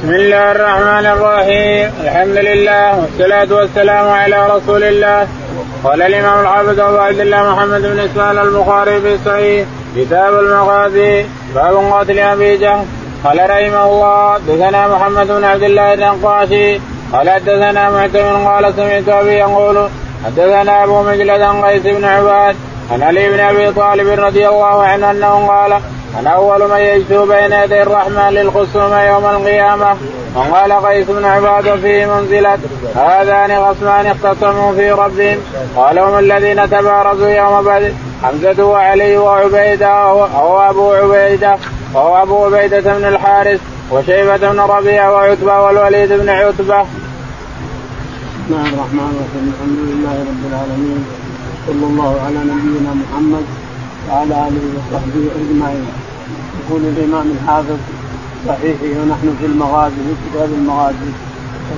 بسم الله الرحمن الرحيم. الحمد لله والصلاة والسلام على رسول الله. قال الإمام الحافظ أبو عبد الله محمد بن إسماعيل البخاري في الصحيح كتاب المغازي باب قاتل أبي جهل. قال رحمه الله دثنا محمد بن عبد الله النقاشي قال حدثنا معتمر قال سمعت أبي يقول حدثنا أبو مجلد قيس بن عباد عن علي بن أبي طالب رضي الله عنه أنه قال أنا أول من يجتو بين يدي الرحمن للخصوم يوم القيامة وقال قيس بن عباد في منزلة هذان خصمان اختصموا في ربهم قال هم الذين تبارزوا يوم بدر حمزة وعلي وعبيدة أو أبو عبيدة أو أبو عبيدة بن الحارث وشيبة بن ربيعة وعتبة والوليد بن عتبة. بسم الله الرحمن الرحيم الحمد لله رب العالمين صلى الله على نبينا محمد وعلى آله وصحبه أجمعين يقول الإمام الحافظ صحيحه ونحن في المغازي في كتاب المغازي.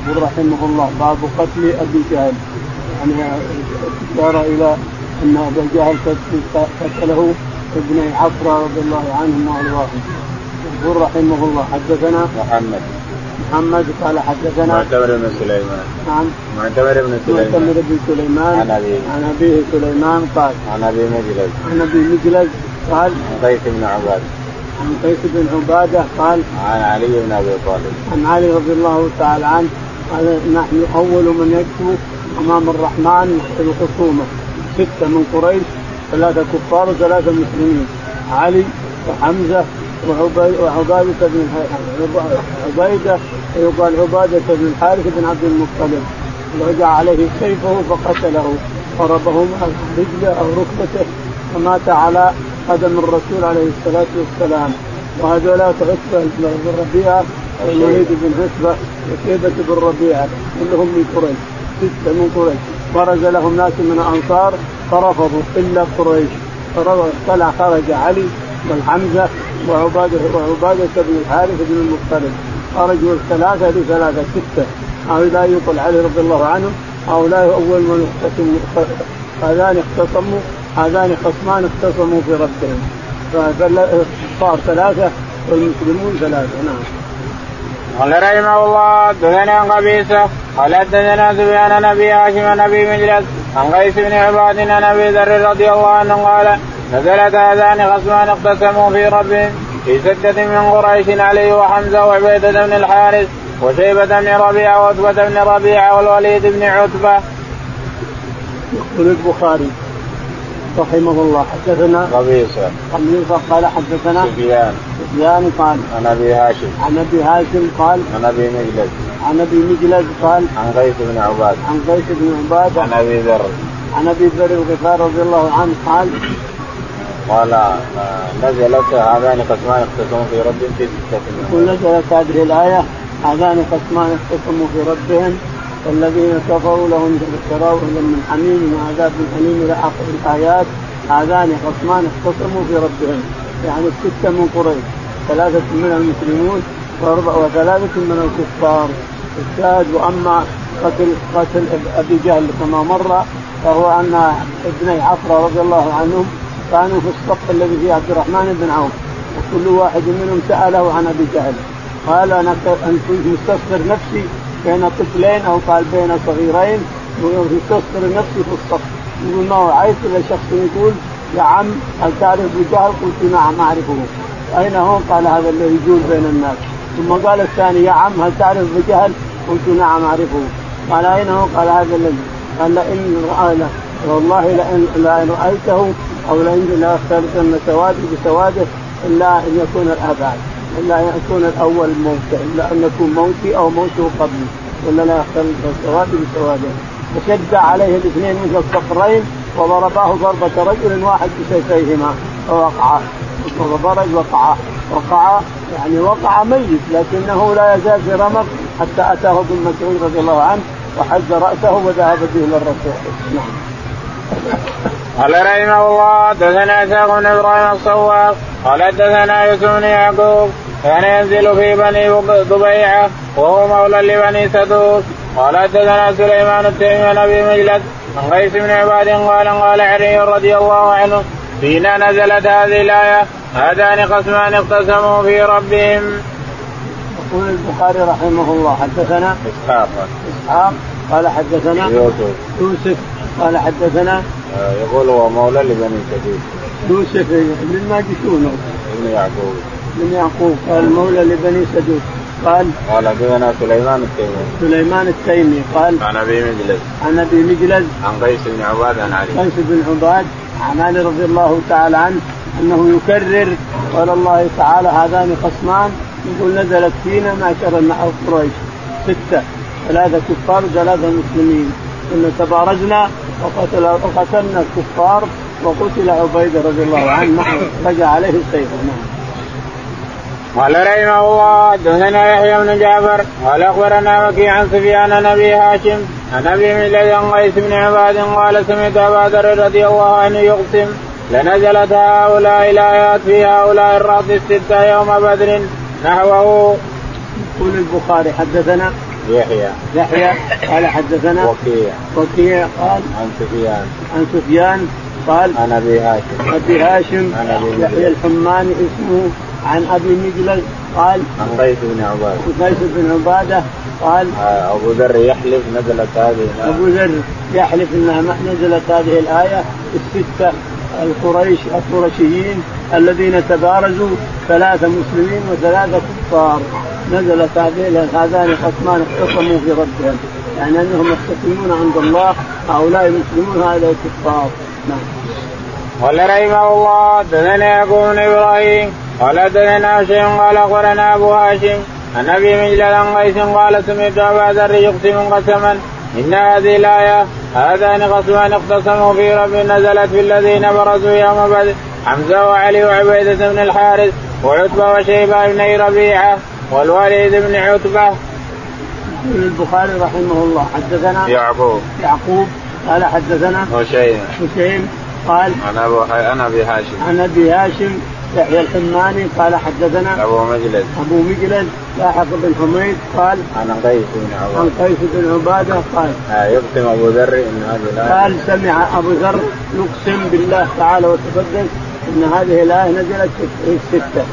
يقول رحمه الله باب قتل أبي جهل. يعني اشار إلى أن ابا جهل قتله ابني عفره رضي الله عنهم وارضاهم يقول رحمه الله حدثنا محمد. محمد قال حدثنا معتمر بن سليمان. نعم. معتمر بن سليمان. معتمر بن سليمان. عن أبيه عن أبيه سليمان قال عن أبي مجلس عن أبي مجلس قال عن قيس بن عباد عن قيس بن عبادة قال عن علي بن أبي طالب. عن علي رضي الله تعالى عنه قال نحن أول من يكتب أمام الرحمن في الخصومه ستة من قريش ثلاثة كفار وثلاثة مسلمين. علي وحمزة وعبادة بن عبيدة ويقال عبادة بن الحارث بن عبد المطلب. رجع عليه سيفه فقتله. ضربه رجله أو ركبته فمات على قدم الرسول عليه الصلاة والسلام. وهذولا عتبة بن ربيعة والوليد بن عتبة وشيبة بن ربيعة كلهم من قريش ستة من قريش. خرج لهم ناس من الأنصار فرفضوا إلا قريش. طلع خرج علي والحمزة وعبادة وعبادة بن الحارث بن المطلب. خرجوا الثلاثة لثلاثة ستة. هؤلاء يقول علي رضي الله عنه هؤلاء أول من اختصموا هذان اختصموا هذان خصمان اختصموا في ربهم صار ثلاثة والمسلمون ثلاثة نعم قال رحمه الله دثنا قبيصة قال حدثنا سفيان نبي هاشم نبي مجلس عن قيس بن عباد عن أبي ذر رضي الله عنه قال نزلت هذان خصمان اقتسموا في ربهم في سدة من قريش علي وحمزة وعبيدة بن الحارث وشيبة بن ربيعة وعتبة بن ربيعة والوليد بن عتبة. يقول البخاري رحمه الله. حدثنا قبيصة. قبيصة قال حدثنا سفيان. سفيان قال عن أبي هاشم. عن أبي هاشم قال عن أبي مجلس. عن أبي مجلس قال عن قيس بن عباد. عن قيس بن عباد. عن أبي ذر. عن أبي ذر الغفار رضي الله عنه قال قال آه، نزلت هذان قسمان اختصموا في ربهم في ستة يقول نزلت هذه الآية هذان قسمان اختصموا في ربهم والذين كفروا لهم شراب من حميم وعذاب حميم إلى آخر الآيات. هذان قسمان اختصموا في ربهم يعني الستة من قريش ثلاثة من المسلمون وثلاثة من الكفار. الشاهد وأما قتل قتل أبي جهل كما مر فهو أن ابني عفرة رضي الله عنهم كانوا في الصف الذي فيه عبد الرحمن بن عوف وكل واحد منهم سأله عن أبي جهل. قال أنا كنت مستصغر نفسي بين طفلين أو قال بين صغيرين مستصغر نفسي في الصف يقول ما وعيت إلى شخص يقول يا عم هل تعرف ابو جهل؟ قلت نعم أعرفه أين هو؟ قال هذا الذي يجول بين الناس ثم قال الثاني يا عم هل تعرف ابو جهل؟ قلت نعم أعرفه قال أين هو؟ قال هذا الذي قال لئن والله لئن لئن رأيته أو لا لا يختلفن سواده بسواده إلا أن يكون الابعد إلا أن يكون الأول موتا إلا أن يكون موتي أو موته قبلي ولا لا يختلف سواده بسواده فشد عليه الاثنين مثل الصقرين وضرباه ضربة رجل واحد بسيفيهما فوقع وضرب وقع وقع يعني وقع ميت لكنه لا يزال في رمق حتى أتاه ابن مسعود رضي الله عنه وحز رأسه وذهب به إلى الرسول. نعم. قال رحمه الله دثنا إسحاق بن إبراهيم الصواق قال دثنا يوسف بن يعقوب كان ينزل في بني ضبيعة وهو مولى لبني سدوس. قال حدثنا سليمان التيمي عن أبي مجلس عن قيس بن عباد قال قال علي رضي الله عنه فينا نزلت هذه الآية هذان قسمان اقتسموا في ربهم. يقول البخاري رحمه الله حدثنا إسحاق. إسحاق قال حدثنا يوسف. يوسف قال حدثنا آه، يقول هو مولى لبني سديد يوسف بن ماجشون. ابن يعقوب. بن يعقوب. قال مولى لبني سدود قال قال حدثنا سليمان التيمي. سليمان التيمي. قال عن أبي مجلس. عن أبي مجلد عن قيس بن عباد عن علي. قيس بن عباد عن علي رضي الله تعالى عنه أنه يكرر قال الله تعالى هذان خصمان. يقول نزلت فينا معشر قريش. ستة. ثلاثة كفار وثلاثة مسلمين. كنا تبارزنا وقتل وقتلنا الكفار وقتل عبيده رضي الله عنه. رجع عليه السيف. نعم. قال رحمه الله حدثنا يحيى بن جعفر قال أخبرنا وكيع عن سفيان عن أبي هاشم عن أبي ميلاد عن قيس بن عباد قال سمعت أبا ذر رضي الله عنه يقسم لنزلت هؤلاء الآيات في هؤلاء الرهط الستة يوم بدر نحوه. يقول البخاري حدثنا يحيى. يحيى. قال حدثنا وكيع. وكيع قال عن سفيان. عن سفيان قال عن أبي هاشم. أبي هاشم عن مجلد. يحيى الحماني اسمه. عن أبي مجلد قال عن قيس بن عباد قيس بن عبادة قال آه، أبو ذر يحلف نزلت هذه أبو ذر يحلف إنها نزلت هذه الآية. الستة القريش القرشيين الذين تبارزوا ثلاثة مسلمين وثلاثة كفار. نزلت هذه هذان خصمان اختصموا في ربهم. يعني أنهم يختصمون عند الله هؤلاء المسلمون هؤلاء الكفار. نعم. قال رحمه الله دثنا يعقوب بن إبراهيم. قال دثنا شيء قال أخبرنا أبو هاشم. عن أبي مجلد عن قيس. قال سمعت أبا ذر يقسم قسما. إن هذه الآية هذان خصمان اختصموا في رب نزلت في الذين برزوا يوم بدر. حمزة وعلي وعبيدة بن الحارث وعتبة وشيبة بن ربيعة والوليد بن عتبة. يقول البخاري رحمه الله. حدثنا يعقوب. يعقوب. قال حدثنا وشيبه حسين قال عن ابو عن أبي هاشم. عن أبي هاشم يحيى الحماني قال حدثنا أبو مجلس أبو مجلد لاحق بن حميد قال عن قيس بن عباد عن قيس بن عبادة قال آه، يقسم أبو ذر إن هذه الايه قال سمع أبو ذر يقسم بالله تعالى وتقدس إن هذه الايه نزلت في الستة.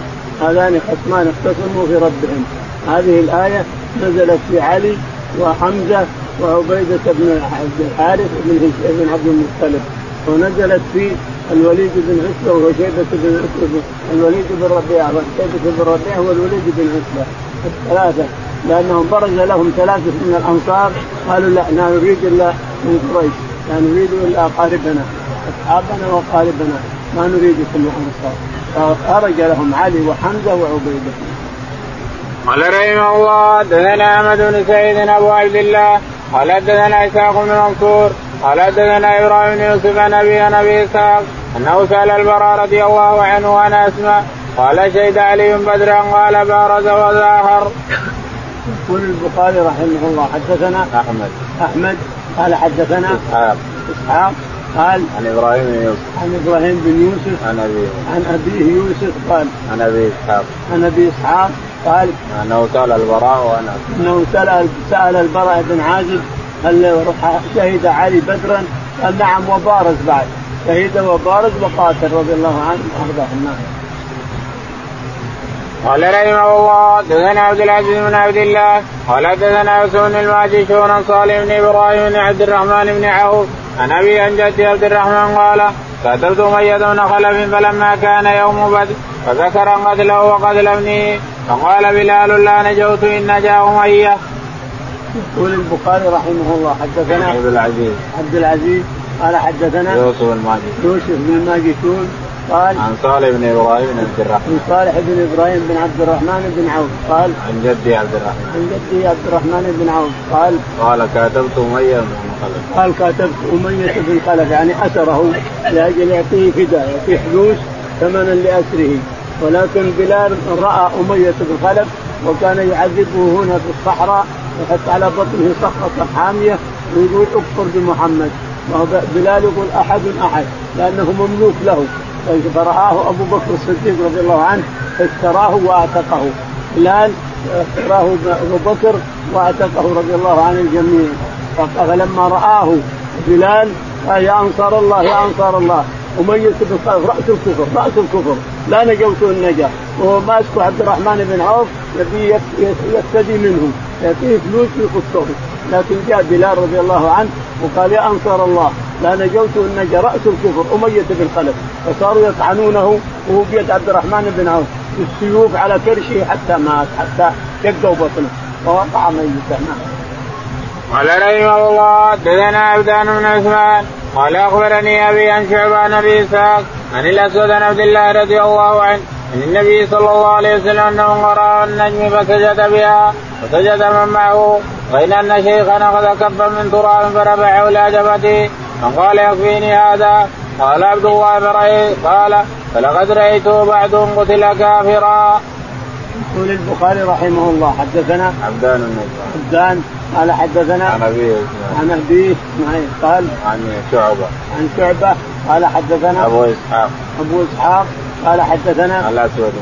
هذان خصمان اختصموا في ربهم. هذه الآية نزلت في علي وحمزة وعبيدة بن الحارث بن عبد المطلب. ونزلت في الوليد بن عتبة وشيبه بن عتبة الوليد بن ربيعة وشيبه بن ربيعة والوليد بن عتبة. الثلاثة لأنهم برز لهم ثلاثة من الأنصار قالوا لا لا نريد إلا من قريش لا نريد إلا اقاربنا أصحابنا واقاربنا ما نريد كل الأنصار. فخرج لهم علي وحمزة وعبيدة. قال رحمه الله حدثنا أحمد بن سعيد أبو عبد الله قال حدثنا إسحاق بن منصور قال حدثنا إبراهيم بن يوسف عن ابي عن أبي إسحاق أنه سأل البراء رضي الله عنه عن أسماء قال شهد علي بدرا قال بارز وظاهر. يقول البخاري رحمه الله حدثنا أحمد. أحمد قال حدثنا إسحاق. إسحاق قال عن إبراهيم بن يوسف. عن إبراهيم بن يوسف عن ابي عن أبيه يوسف قال عن أبي إسحاق. عن أبي إسحاق قال أنه سأل البراء وأنا أنه سأل سأل البراء بن عازب هل شهد علي بدرا؟ قال نعم وبارز بعد شهد وبارز وقاتل رضي الله عنه وأرضاه نعم. قال رحمه الله حدثنا عبد العزيز بن عبد الله قال حدثنا يوسف بن الماجشون عن صالح بن إبراهيم بن عبد الرحمن بن عوف عن أبي عن جدي عبد الرحمن قال قتلت اميه بن خلف فلما كان يوم بدر فذكر قتله وقتل ابنه فقال بلال لا نجوت إن نجا أمية. يقول البخاري رحمه الله حدثنا عبد العزيز. عبد العزيز قال حدثنا يوسف الماجشون يوسف بن الماجشون قال عن صالح بن إبراهيم بن عبد الرحمن. عن صالح بن إبراهيم بن عبد الرحمن بن عوف. قال عن جدي عبد الرحمن. عن جدي عبد الرحمن بن عوف. قال قال كاتبت أمية بن خلف. قال كاتبت أمية بن خلف يعني أسره لأجل يعطيه فداء يعطيه فلوس ثمنا لأسره. ولكن بلال رأى أمية بن خلف وكان يعذبه هنا في الصحراء ويحط على بطنه صخرة حامية ويقول اكفر بمحمد. بلال يقول أحد أحد لأنه مملوك له. فرآه أبو بكر الصديق رضي الله عنه اشتراه وأعتقه. بلال اشتراه أبو بكر وأعتقه رضي الله عن الجميع. فلما رآه بلال قال يا أنصار الله يا أنصار الله. أمية بن رأس الكفر رأس الكفر. لا نجوته النجا. وهو ماسك عبد الرحمن بن عوف يبي يفتدي منه يعطيه فلوس يقصه لكن جاء بلال رضي الله عنه وقال يا أنصار الله. لا نجوت إن راس الكفر اميه بن خلف فصاروا يطعنونه وهو بيد عبد الرحمن بن عوف. بالسيوف على كرشه حتى مات حتى شقوا بطنه. ووقع ميتا. نعم. قال رحمه الله حدثنا عبدان بن عثمان قال أخبرني أبي عن شعبان ابي إسحاق عن الأسود عن عبد الله رضي الله عنه عن النبي صلى الله عليه وسلم أنه قرأ النجم فسجد بها وسجد من معه غير أن شيخا اخذ كفا من تراب فرفعه إلى جبهته. فقال يكفيني هذا؟ قال عبد الله بن قال فلقد رايته بعدهم قتل كافرا. يقول البخاري رحمه الله حدثنا عبدان النجم عبدان. قال حدثنا عن ابي عن ابي إسماعيل قال عن شعبة. عن شعبة قال حدثنا أبو إسحاق. أبو إسحاق قال حدثنا الأسود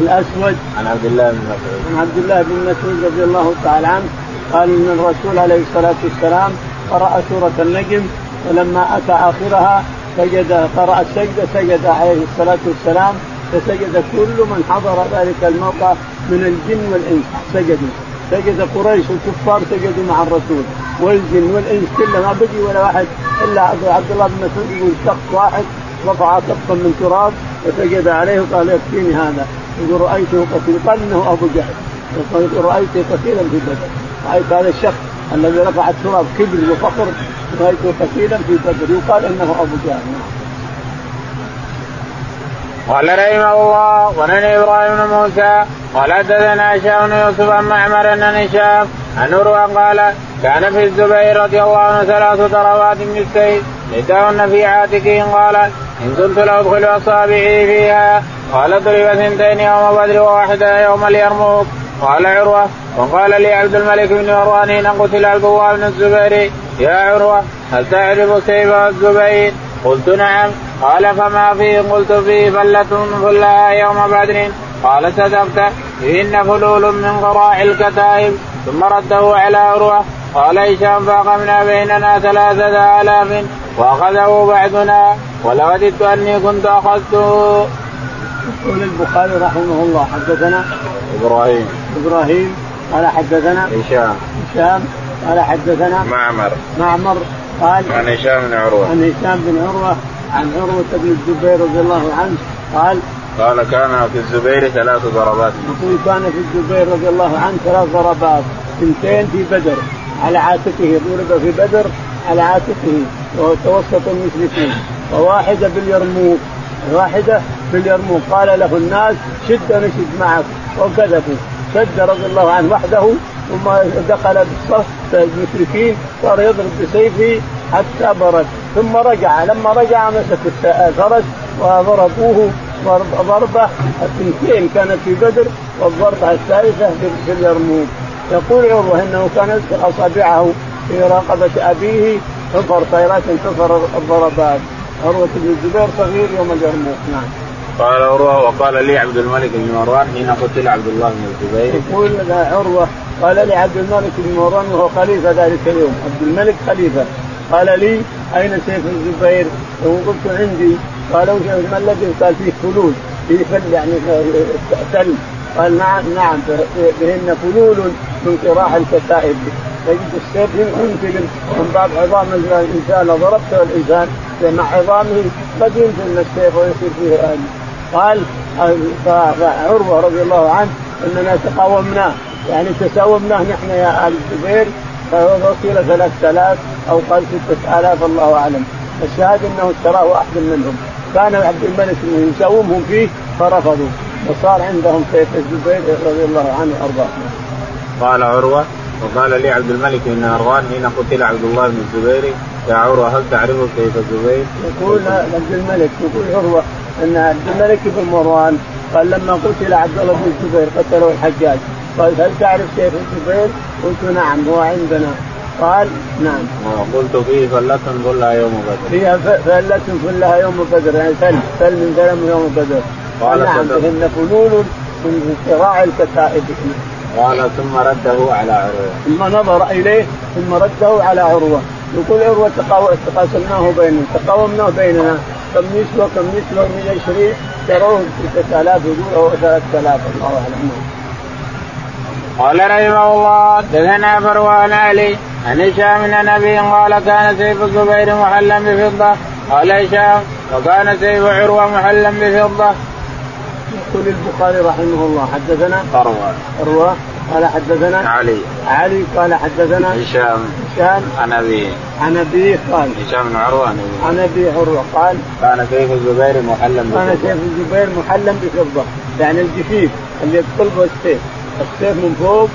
الأسود. عن عبد الله بن مسعود. عن عبد الله بن مسعود رضي الله تعالى عنه قال إن الرسول عليه الصلاة والسلام قرأ سورة النجم ولما أتى آخرها سجد قرأ السجدة سجد عليه الصلاة والسلام فسجد كل من حضر ذلك الموقع من الجن والإنس. سجدوا سجد قريش والكفار سجدوا مع الرسول. والجن والإنس كلهم ما بقي ولا واحد إلا عبد الله بن مسعود يقول شخص واحد رفع كفا من تراب وسجد عليه وقال يكفيني هذا. يقول رأيته قتيل. قال إنه أبو جهل. يقول رأيته قتيلا في بدر. رأيت هذا الشخص الذي رفع التراب كبر وفقر. رأيته قتيلا في بدر. يقال إنه أبو جهل. قال رحمه الله ونن إبراهيم بن موسى قال حدثنا هشام بن يوسف عن معمر ان هشام عن قال كان في الزبير رضي الله عنه ثلاث ضربات بالسيف إحداهن في عاتقه قال إن كنت لأدخل أصابعي فيها. قال ضرب اثنتين يوم بدر وواحدة يوم اليرموك قال عروة وقال لي عبد الملك بن مروان حين قتل عبد الله بن الزبير. يا عروة هل تعرف سيف الزبير؟ قلت نعم. قال فما فيه قلت فيه فلة فلها يوم بدر. قال صدقت. فيهن فلول من قراع الكتائب. ثم رده على عروة. قال هشام فاقمنا بيننا ثلاثة آلاف وأخذه بعدنا ولوددت أني كنت أخذته. يقول البخاري رحمه الله حدثنا إبراهيم. إبراهيم قال حدثنا هشام. هشام قال حدثنا معمر. معمر قال عن هشام بن عروة. عن هشام بن عروة عن عروة بن الزبير رضي الله عنه قال قال كان في الزبير ثلاث ضربات. يقول كان في الزبير رضي الله عنه ثلاث ضربات اثنتين في بدر. على عاتقه ضرب في بدر على عاتقه وتوسط المشركين. وواحدة باليرموك واحدة باليرموك. قال له الناس شد نشد معك. وكذبوا. شد رضي الله عنه وحده ثم دخل بالصف المشركين صار يضرب بسيفه حتى برد. ثم رجع. لما رجع مسك الفرس وضربوه. ضربة الثنتين كانت في بدر والضربة الثالثة في اليرموك. يقول عروه إنه كان يدخل أصابعه في رقبه أبيه حفر طيرات حفر الضربات. عروة بن الزبير صغير يوم اليرموك نعم. قال عروة وقال لي عبد الملك بن مروان حين قتل عبد الله بن الزبير. يقول عروة قال لي عبد الملك بن مروان وهو خليفة ذلك اليوم. عبد الملك خليفة. قال لي أين سيف الزبير؟ وقلت عندي. قالوا ما الذي قال فيه فلول. فيه فل يعني تل. قال نعم نعم بهن فلول. من قراع الكتائب. تجد السيف ينفل من باب عظام الانسان لو ضربته الإنسان. مع عظامه قد ينفل السيف ويصير فيه آل. قال عروه رضي الله عنه إننا تقاومناه يعني تساومناه نحن يا آل الزبير. فوصل ثلاثة آلاف أو قال ستة آلاف الله أعلم. الشاهد أنه اشتراه واحد منهم. كان عبد الملك يساومهم فيه فرفضوا. وصار عندهم سيف الزبير رضي الله عنه وارضاه. قال عروة وقال لي عبد الملك بن مروان حين قتل عبد الله بن الزبير. يا عروة هل تعرف كيف الزبير؟ يقول عبد الملك يقول عروة إن عبد الملك بن مروان قال لما قتل عبد الله بن الزبير قتله الحجاج. قال هل تعرف كيف الزبير؟ قلت نعم هو عندنا. قال نعم. قلت فيه فلة كلها يوم بدر. فيها فلة كلها يوم بدر يعني فل فل من ذلك يوم بدر. قال نعم فهن فلول من صراع الكتائب. قال ثم رده على عروة. ثم نظر إليه ثم رده على عروة. يقول عروة تقاسمناه بيننا تقاومناه بيننا. كم نسوة كم نسوة 120 شروه 6000 يقول أو 3000 الله أعلم. قال رحمه الله دثنا فروان علي عن هشام بن نبي قال كان سيف الزبير محلا بفضة. قال هشام وكان سيف عروة محلا بفضة. يقول البخاري رحمه الله حدثنا فروان فروان قال حدثنا علي. علي قال حدثنا هشام. هشام. عن ابيه عن ابيه قال هشام بن عروة. عن أبي عروة قال كان سيف الزبير محلا بفضة. كان سيف الزبير محلا بفضة. يعني الجفيف اللي يقلبه السيف السيف من فوق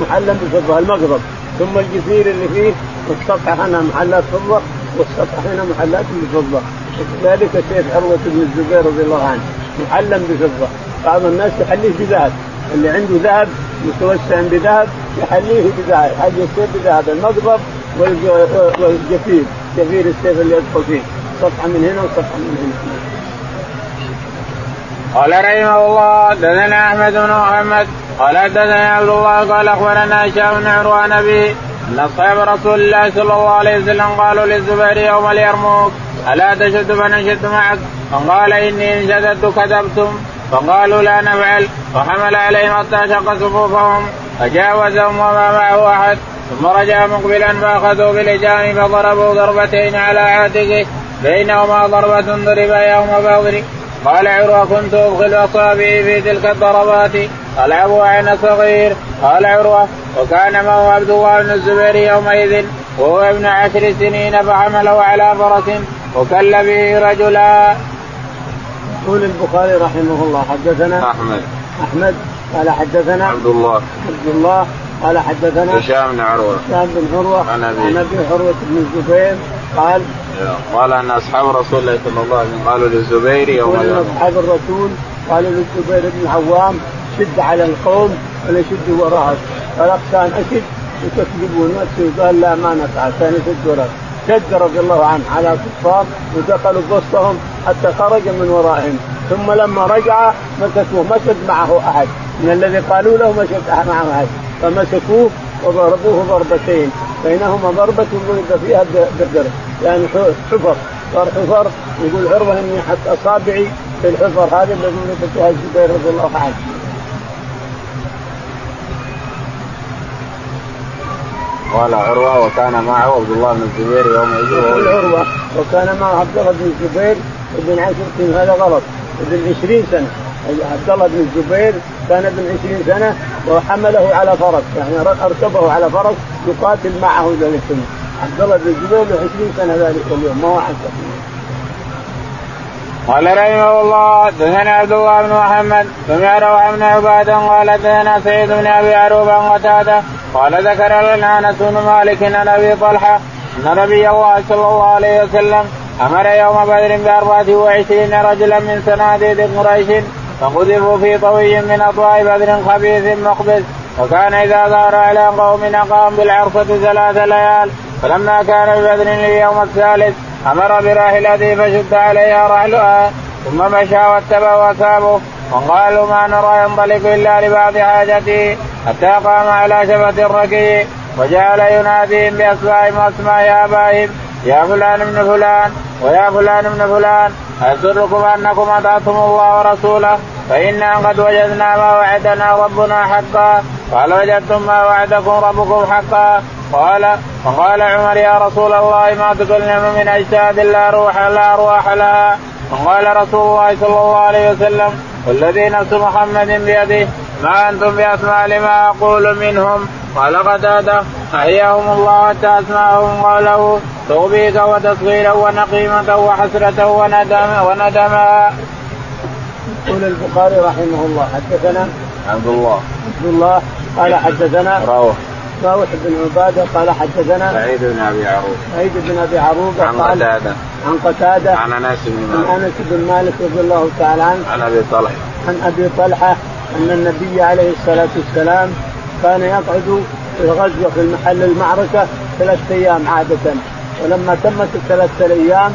محلا بفضة المقرب ثم الجزير اللي فيه والسطح هنا محلات فضة. والسطح هنا محلات بفضه ذلك سيف عروة بن الزبير رضي الله عنه محلا بفضة. بعض الناس يحليه بذهب. اللي عنده ذهب متوسع بذهب يحليه بذهب حل السيف بذهب. المقبض والجفير جفير السيف اللي يدخل فيه. صفحة من هنا وصفحة من هنا. قال رحمه الله دثنا أحمد بن محمد قال حدثنا عبد الله قال أخبرنا هشام بن عروان ابي ان اصحاب رسول الله صلى الله عليه وسلم قالوا للزبير يوم اليرموك ألا تشد فنشد معك؟ فقال إني إن شددت كذبتم. فقالوا لا نفعل. فحمل عليهم حتى شق صفوفهم فجاوزهم وما معه أحد. ثم رجع مقبلا فأخذوا بلجام فضربوا ضربتين على عاتقه بينهما ضربة ضرب يوم بدر. قال عروة كنت أدخل أصابعي في تلك الضربات. ألعب عين صغير قال عروة وكان معه عبد الله بن الزبير يومئذ وهو ابن عشر سنين فحمله على فرس وكل به رجلا. يقول البخاري رحمه الله حدثنا أحمد. أحمد قال حدثنا عبد الله. عبد الله قال حدثنا هشام بن عروة. هشام بن عروة عن أبي عن أبي عروة بن الزبير قال قال أن أصحاب رسول الله صلى الله عليه وسلم قالوا للزبير يوم. أصحاب الرسول قالوا للزبير بن العوام شد على القوم ولا شد وراءك قال اخشى ان اشد وتكذبون قال لا ما نفعل. كان يشد وراءك شد رضي الله عنه على كفار ودخلوا بوسطهم حتى خرج من ورائهم. ثم لما رجع مسكوه ما شد معه أحد. من الذي قالوا له ما شد معه أحد. فمسكوه وضربوه ضربتين. بينهما ضربة ضرب فيها بدر. يعني حفر. صار حفر يقول عروة إني حتى أصابعي في الحفر هذه الذي نبتها الزبير رضي الله عنه. قال عروة وكان معه عبد الله بن الزبير يومئذ يقول عروة وكان معه عبد الله بن الزبير ابن عشر سنين هذا غلط ابن عشرين سنة. عبد الله بن الزبير كان ابن عشرين سنة وحمله على فرس يعني اركبه على فرس يقاتل معه ذلك عبد الله بن الزبير له 20 سنة ذلك اليوم ما هو حتى قال رحمه الله دثنا عبد الله بن محمد سمع روح بن عبادة قال دثنا سعيد بن أبي عروبة قتادة قال ذكر لنا أنس بن مالك عن أبي طلحة أن نبي الله صلى الله عليه وسلم أمر يوم بدر بأربعة وعشرين رجلا من سناديد قريش فقذفوا في طوي من اطواء بدر خبيث مقبس وكان إذا ظهر على قوم أقام بالعرصه ثلاث ليال فلما كان ببدر اليوم الثالث أمر براحلته فشد عليها رحلها ثم مشى واتبع وثابه وقالوا ما نرى ينطلق إلا لبعض حاجته حتى قام على شفة الركي وجعل يناديهم بأسمائهم وأسماء آبائهم يا فلان ابن فلان ويا فلان ابن فلان أيسركم أنكم أطعتم الله ورسوله فإنا قد وجدنا ما وعدنا ربنا حقا. قال وجدتم ما وعدكم ربكم حقا. قال وقال عمر يا رسول الله ما تكلم من أجساد لا روح لا أرواح لها. وقال رسول الله صلى الله عليه وسلم والذي نفس محمد بيده ما أنتم بأسماء لما أقول منهم. قال قتادة أحياهم الله حتى أسماءهم قاله توبيكا وتصغيرا ونقيمة وحسرة وندما وندما. يقول البخاري رحمه الله حدثنا عبد الله. عبد الله قال حدثنا روح. راوح بن عباده قال حدثنا سعيد بن أبي عروبة. سعيد بن أبي عروبة عن قتادة. عن قتادة. عن أنس بن مالك. عن أنس بن مالك رضي الله تعالى عنه. عن أبي طلحة. عن أبي طلحة أن النبي عليه الصلاة والسلام كان يقعد في الغزوه في محل المعركة ثلاثة أيام عادة. ولما تمت الثلاثة الأيام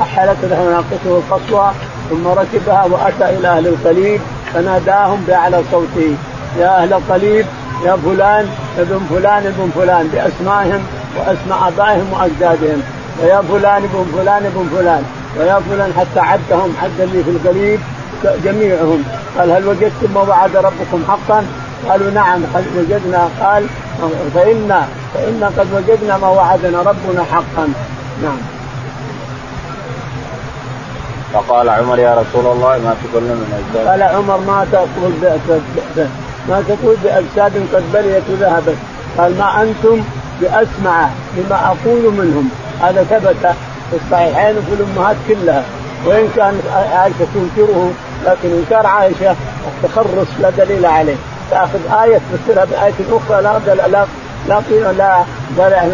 رحلت له ناقته القصوى ثم ركبها وأتى إلى أهل القليب فناداهم باعلى صوته يا أهل القليب يا فلان ابن فلان ابن فلان بأسمائهم وأسماء ابائهم وأجدادهم. ويا فلان ابن فلان ابن فلان. ويا فلان حتى عدهم عد اللي في القريب جميعهم. قال هل وجدتم ما وعد ربكم حقا؟ قالوا نعم قد وجدنا. قال فإنا فإنا قد وجدنا ما وعدنا ربنا حقا. نعم. فقال عمر يا رسول الله ما تقول من اجساد قال عمر ما تقول ما تقول بأجساد قد بليت وذهبت قال ما أنتم بأسمع لما أقول منهم. هذا ثبت في الصحيحين وفي الأمهات كلها. وإن كان عائشة تنكره لكن إنكار عائشة التخرص لا دليل عليه. تأخذ آية تفسرها بآية أخرى لا لا لا لا لا,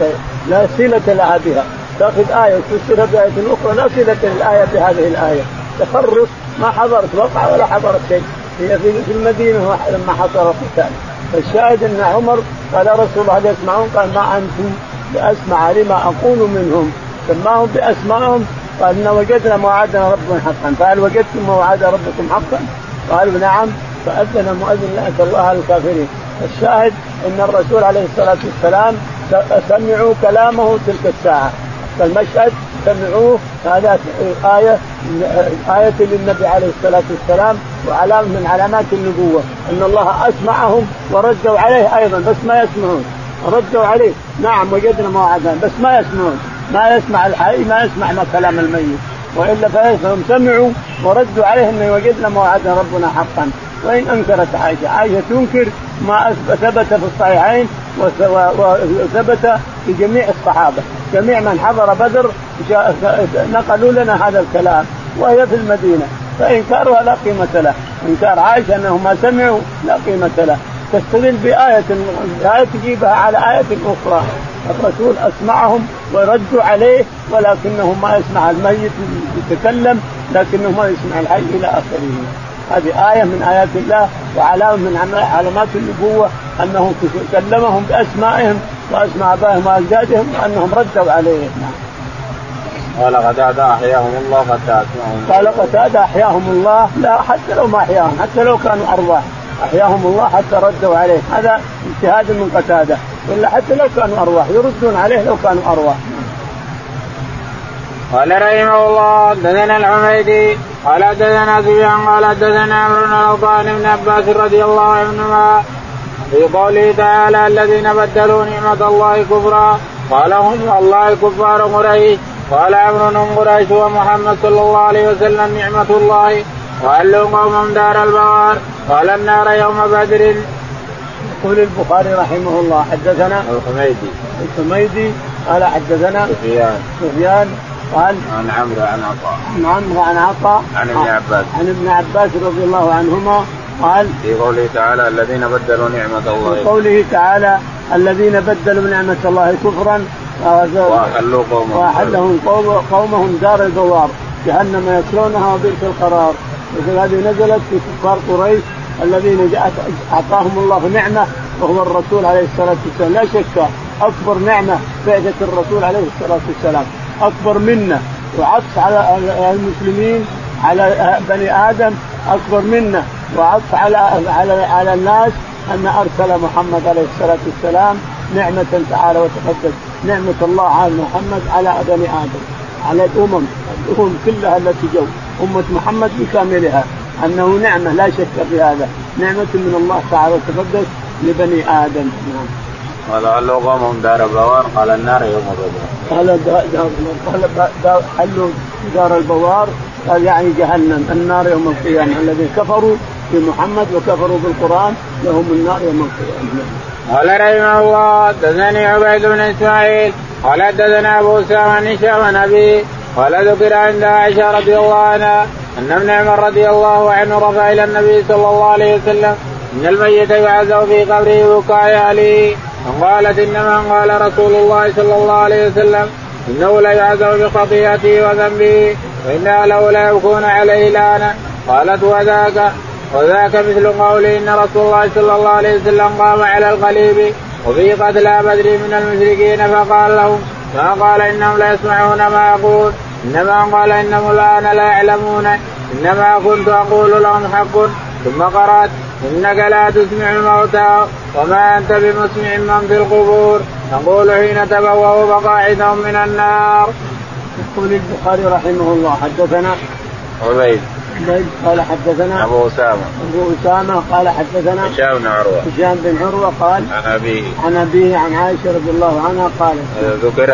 لا, لا صلة لها بها. تأخذ آية وتفسرها بآية أخرى لا صلة للآية بهذه الآية. تخرص ما حضرت وقع ولا حضرت شيء. هي في المدينة لما حصل القتال. فالشاهد أن عمر قال رسول الله هل يسمعون؟ قال ما أنتم باسمع لما أقول منهم؟ سماهم باسمائهم قال إن وجدنا ما وعدنا ربنا حقا. فهل وجدتم ما وعد ربكم حقا؟ قالوا نعم فأذن المؤذن لعنه الله على الكافرين. الشاهد أن الرسول عليه الصلاة والسلام سمعوا كلامه تلك الساعة. فالمشهد سمعوه هذا آية آية للنبي عليه الصلاة والسلام وعلامة من علامات النبوة أن الله أسمعهم وردوا عليه أيضا بس ما يسمعون. ردوا عليه. نعم وجدنا ما وعدنا بس ما يسمعون. ما يسمع الحي ما يسمع ما كلام الميت. وإلا فهم سمعوا وردوا عليه ان وجدنا ما وعدنا ربنا حقا. وإن أنكرت عائشة، عائشة تنكر ما ثبت في الصحيحين وثبت في جميع الصحابة، جميع من حضر بدر نقلوا لنا هذا الكلام وهي في المدينة. فإنكارها لا قيمة له، إنكار عائشة أنهم ما سمعوا لا قيمة له، تستدل بآية آية تجيبها على آية أخرى. الرسول أسمعهم وردوا عليه ولكنه ما يسمع الميت يتكلم لكنه ما يسمع الحي إلى آخره. هذه آية من آيات الله وعلامة من علامات النبوة. أنه كلمهم بأسمائهم وأسماء آبائهم وأجدادهم وأنهم ردوا عليه. قال قتادة أحياهم الله أسمعهم قال قتادة أحياهم الله. لا حتى لو ما أحياهم حتى لو كانوا أرواح. أحياهم الله حتى ردوا عليه. هذا اجتهاد من قتادة. ولا حتى لو كانوا أرواح. يردون عليه لو كانوا أرواح. قال رحمه الله حدثنا الحميدي قال حدثنا سفيان قال حدثنا عمرو بن بن عباس رضي الله عنهما في قوله تعالى الذين بدلوا نعمة الله كفرا قال هم الله كفار قريش. قال عمرو بن قريش ومحمد صلى الله عليه وسلم نعمة الله. وألوا قومهم دار البوار قال النار يوم بدر. يقول البخاري رحمه الله حدثنا الحميدي. الحميدي قال حدثنا سفيان. سفيان قال عن عمرو عن عطاء. عن عمرو عن عطاء عن ابن عباس. عن ابن عباس رضي الله عنهما قال في قوله تعالى الذين بدلوا نعمة الله في قوله تعالى الذين بدلوا نعمة الله كفرا وأحلوا قومهم. وأحلهم قومهم دار البوار جهنم يصلونها وبئس القرار. هذه نزلت في كفار قريش الذين جاءت أعطاهم الله نعمة وهو الرسول عليه الصلاة والسلام. لا شك أكبر نعمة بعثه الرسول عليه الصلاة والسلام. أكبر منا وعطف على المسلمين على بني آدم أكبر منا وعطف على على على الناس أن أرسل محمد عليه الصلاة والسلام نعمة تعالى وتقدس. نعمة الله على محمد على بني آدم على الأمم الأمم كلها التي جو. أمة محمد بكاملها. أنه نعمة لا شك في هذا. نعمة من الله تعالى وتقدس لبني آدم. نعم. قال أحلوا قومهم دار البوار؟ قال النار يوم البوار. قال قال أحلوا دار البوار. قال يعني جهنم النار يوم القيامة. الذين كفروا بمحمد وكفروا بالقرآن لهم النار يوم القيامة. قال رحمه الله حدثني عبيد بن إسماعيل قال حدثنا أبو أسامة هشام عن أبي قال ذكر عند عائشة رضي الله عنها أن ابن عمر رضي الله عنه رفع إلى النبي صلى الله عليه وسلم إن الميت يعزو في قبره بكاء أهله. فقالت إنما قال رسول الله صلى الله عليه وسلم إنه لا يعزو بخطيئته وذنبه وان اهله لا يبكون عليه لانا قالت وذاك وذاك مثل قوله إن رسول الله صلى الله عليه وسلم قام على القليب وفي قتلى بدر من المشركين فقال لهم ما قال إنهم لا يسمعون ما أقول إنما قال إنهم الان لا يعلمون إنما كنت أقول لهم حق. ثم قرأت إنك لا تسمع الموتى وما أنت بمسمع من في القبور. تقول حين تبوأوا مقاعدهم من النار. يقول البخاري رحمه الله حدثنا عبيد. قال حدثنا أبو أسامة. أبو أسامة قال حدثنا هشام بن عروة. هشام بن عروة قال عن أبيه. عن أبيه عن عائشة رضي الله عنها قالت ذكر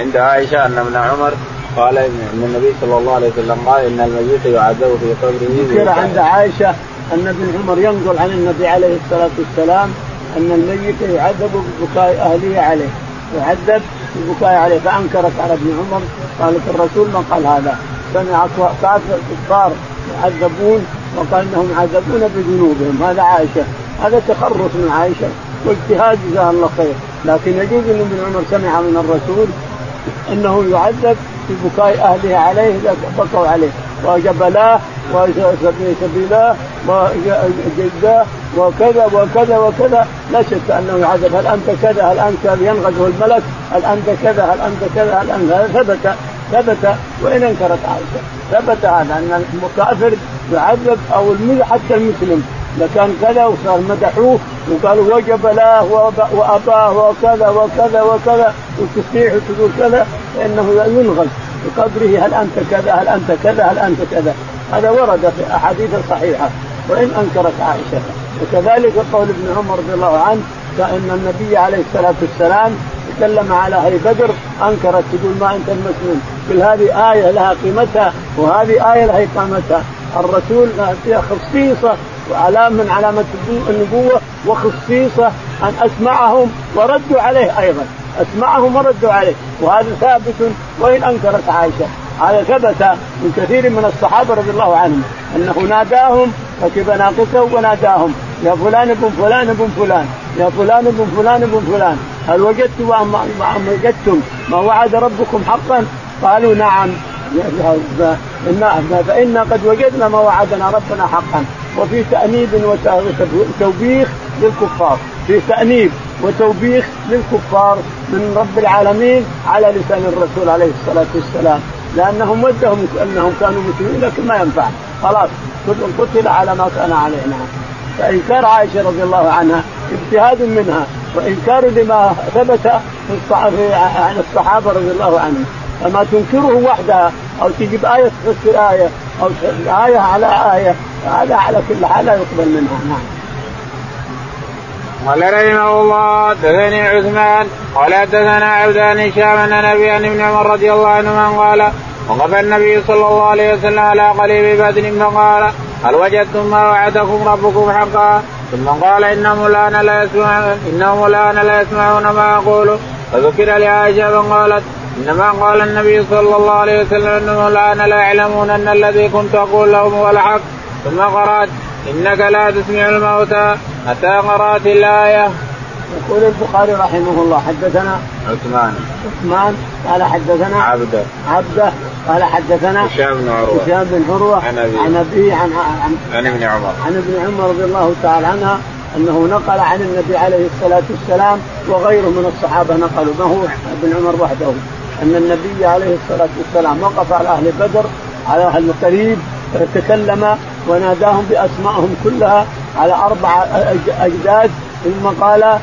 عند عائشة أن ابن عمر قال إن النبي صلى الله عليه وسلم قال إن الميت يعذب في قبره ذكر عند عائشة أن ابن عمر ينقل عن النبي عليه الصلاة والسلام أن الميت يعذب ببكاء أهله عليه يعذب ببكاء عليه فانكرت على ابن عمر قالت الرسول ما قال هذا. سمع كافر كفار يعذبون وقال انهم يعذبون بذنوبهم. هذا عائشة. هذا تخرص من عائشة واجتهاد جزاه الله خير. لكن يجوز أن ابن عمر سمع من الرسول إنه يعذب في بكاء أهله عليه إذا بكوا عليه. وجبلاه وسبيلاه وجداه وكذا وكذا وكذا. لا شك أنه يعذب. هل أنت كذا؟ هل أنت ينغزه الملك؟ هل أنت كذا؟ هل أنت كذا؟ هل أنت ثبت ثبت وإن انكرت عائشة. ثبت هذا أن الكافر يعذب أو حتى المسلم. لكان كذا وصار مدحوه وقالوا وجب له وأباه وكذا وكذا وكذا وتصيح وتقول كذا فإنه ينغز بقدره هل أنت كذا هل أنت كذا هل أنت كذا. هذا ورد في أحاديث صحيحة. وإن أنكرت عائشة. وكذلك قول ابن عمر رضي الله عنه فإن النبي عليه الصلاة والسلام تكلم على أهل بدر أنكرت تقول ما أنت المسلم. قل هذه آية لها قيمتها وهذه آية لها قيمتها الرسول فيها خصيصة وعلامه من علامات النبوه وخصيصة أن أسمعهم وردوا عليه أيضا. أسمعهم وردوا عليه. وهذا ثابت وإن أنكرت عائشة. هذا ثبت من كثير من الصحابة رضي الله عنهم أنه ناداهم ركب ناقته وناداهم؟ يا فلان ابن فلان ابن فلان. يا فلان ابن فلان ابن فلان. هل وجدتم ما وجدتم؟ ما وعد ربكم حقا؟ قالوا نعم. فإنا قد وجدنا ما وعدنا ربنا حقا. وفي تأنيب وتوبيخ للكفار. في تأنيب وتوبيخ للكفار من رب العالمين على لسان الرسول عليه الصلاة والسلام. لأنهم ودهم أنهم كانوا مسلمين لكن ما ينفع. خلاص كل قتل على ما كان عليه نعم فإنكار عائشة رضي الله عنها اجتهاد منها وإنكار لما ثبت عن الصحابة رضي الله عنهم. فما تنكره وحدها أو تجيب آية تفسر آية أو آية على آية هذا على كل حال لا يقبل منها. نعم. قال رحمه الله حدثني عثمان قال حدثنا عبدان هشام أن نبي عن ابن عمر رضي الله عنهما قال وقف النبي صلى الله عليه وسلم على قليب بدر فقال هل وجدتم ما وعدكم ربكم حقا؟ ثم قال إنهم الآن لا يسمعون إنهم الآن لا يسمعون ما أقول فذكر لعائشة فقالت إنما قال النبي صلى الله عليه وسلم إنهم الآن لا يعلمون أن الذي كنت أقول لهم هو الحق. ثم قرأت إنك لا تسمع الموتى حتى قرأت الآية. يقول البخاري رحمه الله حدثنا عثمان. عثمان قال حدثنا عبده. عبده قال حدثنا هشام بن عروة. هشام بن عروة عن ابي عن ابي عن عن, ابن عمر. عن ابن عمر رضي الله تعالى عنها أنه نقل عن النبي عليه الصلاة والسلام وغيره من الصحابة نقلوا. ما هو ابن عمر وحده؟ أن النبي عليه الصلاة والسلام وقف على أهل بدر على أهل القريب تكلم وناداهم بأسمائهم كلها على أربع أجداد ثم قال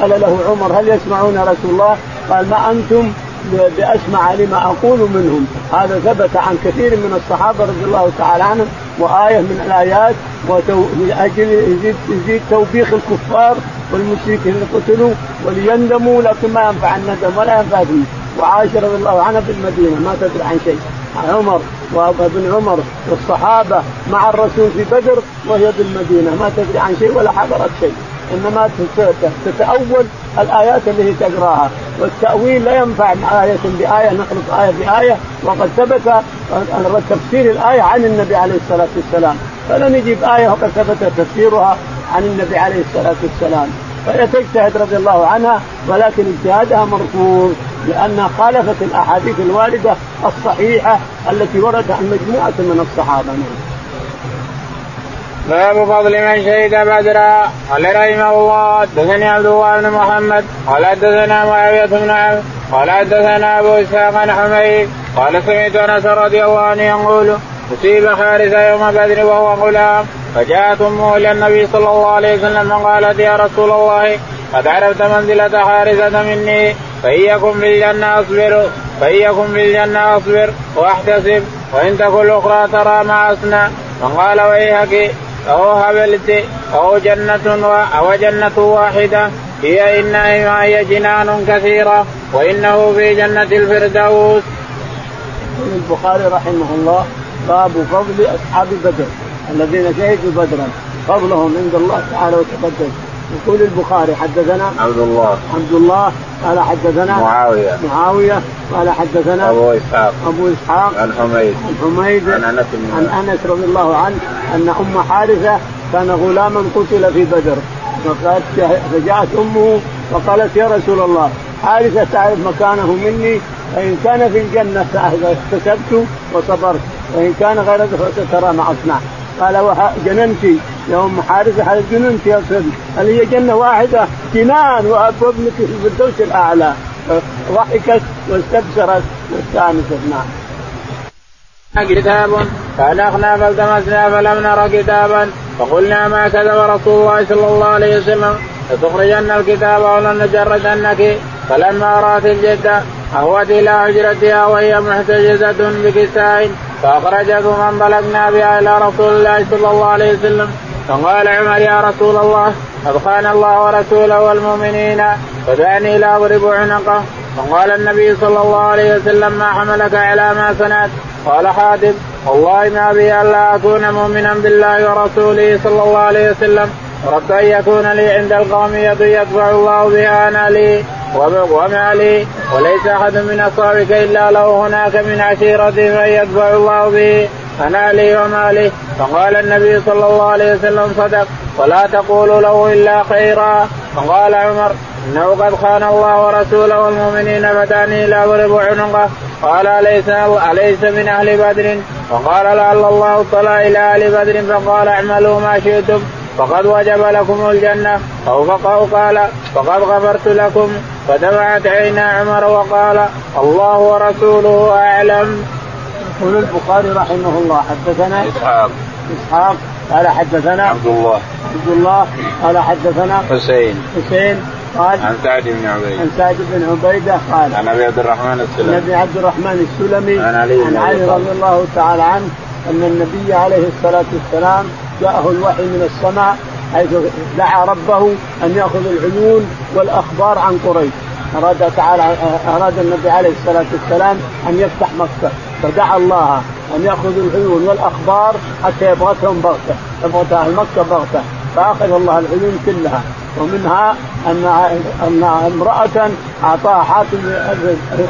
قال له عمر هل يسمعون رسول الله؟ قال ما أنتم بأسمع لما أقول منهم. هذا ثبت عن كثير من الصحابة رضي الله تعالى عنهم وآية من الآيات لاجل يزيد, يزيد توبيخ الكفار والمشركين اللي قتلوا وليندموا لكن ما ينفع الندم ولا ينفع فيه. وعائشة رضي الله عنها في المدينة ما تدري عن شيء. عمر وابن عمر والصحابة مع الرسول في بدر وهي بالمدينة ما تدري عن شيء ولا حضرت شيء. إنما تتأول الآيات اللي هي تقراها. والتأويل لا ينفع آية بآية نخلط آية بآية. وقد ثبت تفسير الآية عن النبي عليه الصلاة والسلام. فلا نجيب آية وقد ثبت تفسيرها عن النبي عليه الصلاة والسلام. فهي تجتهد رضي الله عنها ولكن اجتهادها مرفوض لانها خالفت الأحاديث الواردة الصحيحة التي وردت عن مجموعة من الصحابة باب فضل من شهد بدرا. قال رحمه الله حدثني عبد الله بن محمد. قال حدثنا معاوية بن عمرو. قال حدثنا أبو إسحاق عن حميد. قال سمعت أنس رضي الله عنه يقول أصيب حارث يوم بدر وهو غلام. فجاءت أمه إلى النبي صلى الله عليه وسلم فقالت يا رسول الله قد عرفت منزلة حارثه مني. فان يكن في الجنه أصبر فإن يكن في الجنة أصبر وأحتسب وإن تكن الأخرى ترى ما أصنع. فقال ويهك أو هبلت أو جنة أو جنة واحدة هي إنما هي جنان كثيرة وإنه في جنة الفردوس. البخاري رحمه الله باب فضل أصحاب بدر الذين شهدوا بدرا فضلهم عند الله تعالى وتقدم يقول البخاري حدثنا عبد الله. عبد الله قال حدثنا معاوية. معاوية قال حدثنا أبو إسحاق. أبو إسحاق. عن حميد. عن حميد. عن أنس عن أنس رضي الله عنه أن أم حارثة كان غلاما قتل في بدر. فجاءت أمه وقالت يا رسول الله حارثة تعرف مكانه مني؟ فإن كان في الجنة اكتسبت وصبرت وإن كان غير ذلك فترى ما اصنع قال جننت. يا ام حارثه هل جننت يا سيدي. هل هي جنة واحدة جنان وابنك في الفردوس الأعلى. ضحكت واستبشرت واستأنست نعم. كتاب فأنخنا فالتمسنا فلم نرى كتابا. فقلنا ما كذب رسول الله صلى الله عليه وسلم. لتخرجن الكتاب ولنجردنك فلما رأت الجدة أهوت إلى حجرتها وهي محتجزة بكساء فأخرجته من بلغنا بها إلى رسول الله صلى الله عليه وسلم فقال عمر يا رسول الله خان الله ورسوله والمؤمنين فدعني لا أضرب عنقه. فقال النبي صلى الله عليه وسلم ما حملك على ما صنعت؟ قال حاتم والله ما بي ألا أكون مؤمنا بالله ورسوله صلى الله عليه وسلم اردت أن يكون لي عند القوم يد يدفع الله بها أنا لي. وما لي وليس أحد من أصحابك إلا له هناك من عشيرته من يدفع الله به أنا لي وما لي. فقال النبي صلى الله عليه وسلم صدق. ولا تقولوا له إلا خيرا. فقال عمر إنه قد خان الله ورسوله والمؤمنين فتاني لا أضرب عنقه. قال أليس أليس من أهل بدر؟ فقال لعل الله اطلع إلى أهل بدر. فقال اعملوا ما شئتم. فقد وجب لكم الجنة. أو قال فقد غفرت لكم. فدمعت عينا عمر وقال الله ورسوله أعلم. يقول البخاري رحمه الله حدثنا إسحاق. إسحاق قال حدثنا عبد الله. عبد الله قال حدثنا حسين. حسين قال عن سعد بن عبيده عن سعد بن عبيدة قال عن أبي عبد الرحمن السلمي. عن أبي عبد الرحمن السلمي عن علي عن علي رضي الله تعالى عنه أن النبي عليه الصلاة والسلام جاءه الوحي من السماء حيث دعا ربه أن يأخذ العيون والأخبار عن قريش. أراد تعالى أراد النبي عليه الصلاة والسلام أن يفتح مكة فدعا الله أن يأخذ العيون والأخبار حتى يبغتهم بغتة يبغت أهل مكة بغتة فأخذ الله العيون كلها. ومنها ان أن امرأة أعطاها حاتم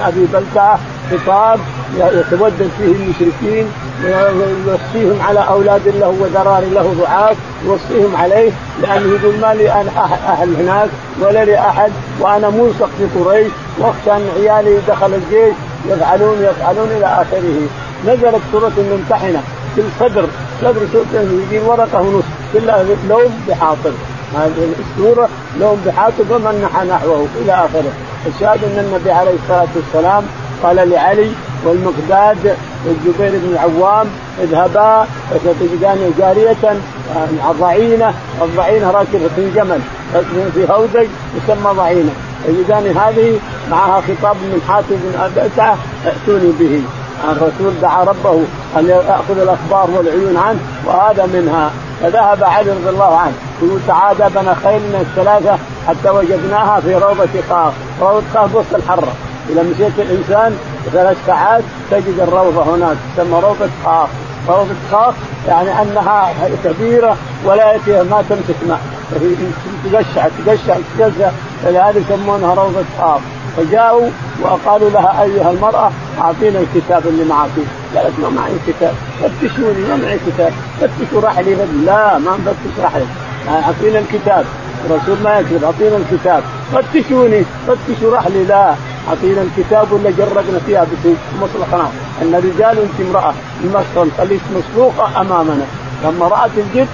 ابي بلتعه خطاب يتودد فيه المشركين ويوصيهم على أولاد له وذرار له ضعاف يوصيهم عليه لأنه يقول ما لي أهل هناك ولا لي أحد وأنا ملصق في قريش واخشى أن عيالي دخل الجيش يفعلون يفعلون إلى آخره. نزلت سورة الممتحنة في الصدر صدر سورة يجي ورقة ونص كلها لون بحاطب. هذه السورة لون بحاطب ومن نحى نحوه إلى آخره. الشاهد أن النبي عليه الصلاة والسلام قال لعلي والمقداد والزبير بن العوام اذهبا فتجدان جارية ضعينة الضعينة راكبة في جمل في هودج يسمى ضعينة. تجدان هذه معها خطاب من حاتم بن أبئسة ائتوني به. الرسول دعا ربه أن يأخذ الأخبار والعيون عنه وهذا منها. فذهب علي رضي الله عنه يقول تعالى بنا خيلنا الثلاثة حتى وجدناها في روضة قاف، روضة قاف وسط الحرة، إذا مشيت الإنسان ثلاث ساعات تجد الروضة هناك تسمى روضة قاف، روضة قاف يعني أنها كبيرة ولا ما تمسك ماء. تقشع تقشع تقشع. فلهذا يسمونها روضة قاف فجاءوا وقالوا لها أيها المرأة أعطينا الكتاب اللي معك. قالت ما معي كتاب. فتشوني ما معي كتاب. فتشوا رحلي لا ما نفتش رحلي أعطينا الكتاب. الرسول ما يكذب أعطينا الكتاب. فتشوني فتشوا رحلي لا. اعطينا الكتاب ولا جربنا فيها مطلقا. إن رجال انت امرأة المسطل خليك مسلوقه أمامنا؟ لما رأت الجد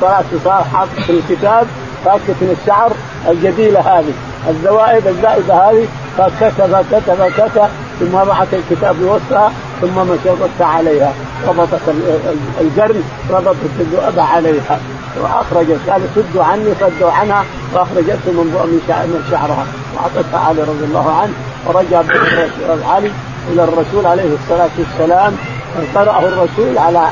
طلعت صار حاطط في الكتاب فاكت من الشعر الجديلة هذه. الزوائد الزائدة هذه فكتب كتب كتب ثم وضعت الكتاب بوسطها ثم مشطت عليها. ربطت القرن ربطت الذؤب عليها. واخرجت قال سدوا عني صدوا عنها وأخرجته من من شعرها. وأعطتها علي رضي الله عنه. ورجع علي إلى الرسول عليه الصلاة والسلام قرأه الرسول على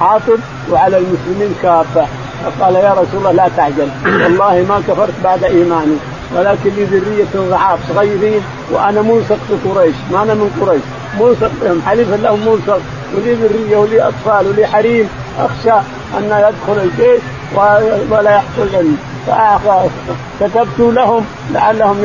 حاطب وعلى المسلمين كافه فقال يا رسول الله لا تعجل والله ما كفرت بعد إيماني ولكن لي ذرية ضعاف صغيرين وأنا ملصق في قريش ما أنا من قريش ملصق بهم حليفا لهم ملصق ولي ذرية ولي أطفال ولي حريم أخشى أن يدخل الجيش ولا يحصل فكتبت لهم لعلهم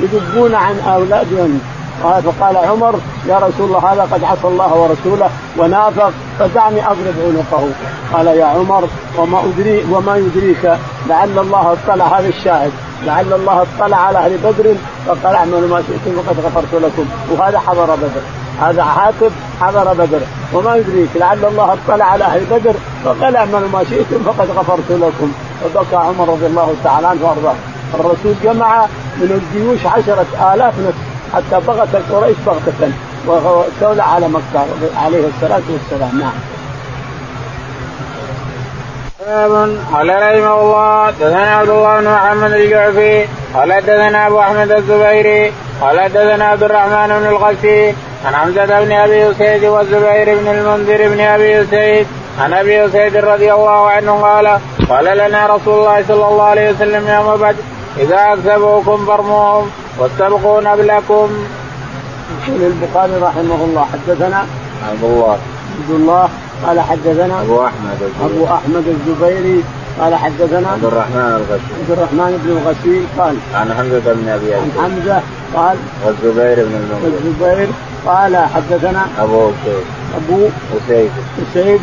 يذبون عن أولادهم. فقال عمر يا رسول الله هذا قد عصى الله ورسوله ونافق فدعني أضرب عنقه. قال يا عمر وما أدري وما يدريك لعل الله اطلع هذا الشاهد. لعل الله اطلع على أهل بدر فقال أعملوا ما شئتم وقد غفرت لكم. وهذا حضر بدر. هذا حاتب حضر بدر. وما يدريك لعل الله اطلع على أهل بدر فقال أعملوا ما شئتم فقد غفرت لكم. فبكى عمر رضي الله تعالى عنه وأرضاه. الرسول جمع من الجيوش عشرة آلاف نفس حتى بغت قريش بغتة. واستولى على مكة عليه الصلاة والسلام. نعم. باب قال رحمه الله دثنا عبد الله بن محمد الجعفي قال دثنا أبو أحمد الزبيري قال دثنا عبد الرحمن بن الغسي عن حمزة بن أبي أسيد والزبير بن المنذر بن أبي أسيد عن أبي أسيد رضي الله عنه قال قال لنا رسول الله صلى الله عليه وسلم يوم بدر إذا اكسبوكم فارموهم والسبقون قبلكم. يقول البخاري رحمه الله حدثنا عبد الله عبد الله قال حدثنا أبو أحمد الزبيري أبو أحمد الزبيري قال حدثنا عبد الرحمن الغسيل. عبد الرحمن بن الغسيل قال عن حمزة بن أبي عن حمزة قال والزبير بن المنذر. والزبير قال حدثنا أبو أسيد. أبو أسيد. أسيد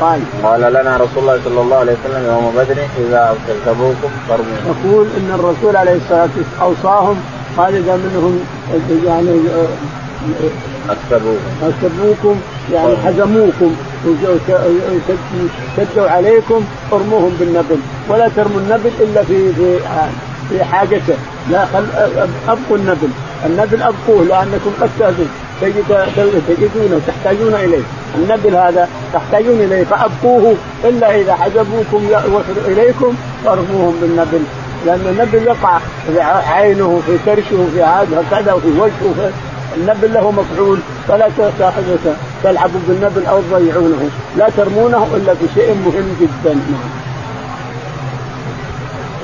قال قال لنا رسول الله صلى الله عليه وسلم يوم بدر إذا أرسلتموكم فارموا. يقول إن الرسول عليه الصلاة والسلام أوصاهم قال اذا منهم يعني اكسبوكم اكسبوكم يعني حزموكم شدوا عليكم ارموهم بالنبل. ولا ترموا النبل إلا في في في حاجته. لا خل أبقوا النبل. النبل أبقوه لأنكم قد تجدونه تحتاجون إليه. النبل هذا تحتاجون إليه فأبقوه إلا إذا حجبوكم إليكم فارموهم بالنبل. لأن النبل يقع في عينه في كرشه في هذا كذا وفي وجهه النبل له مفعول فلا تلعبوا بالنبل أو تضيعونه لا ترمونه إلا بشيء مهم جدا.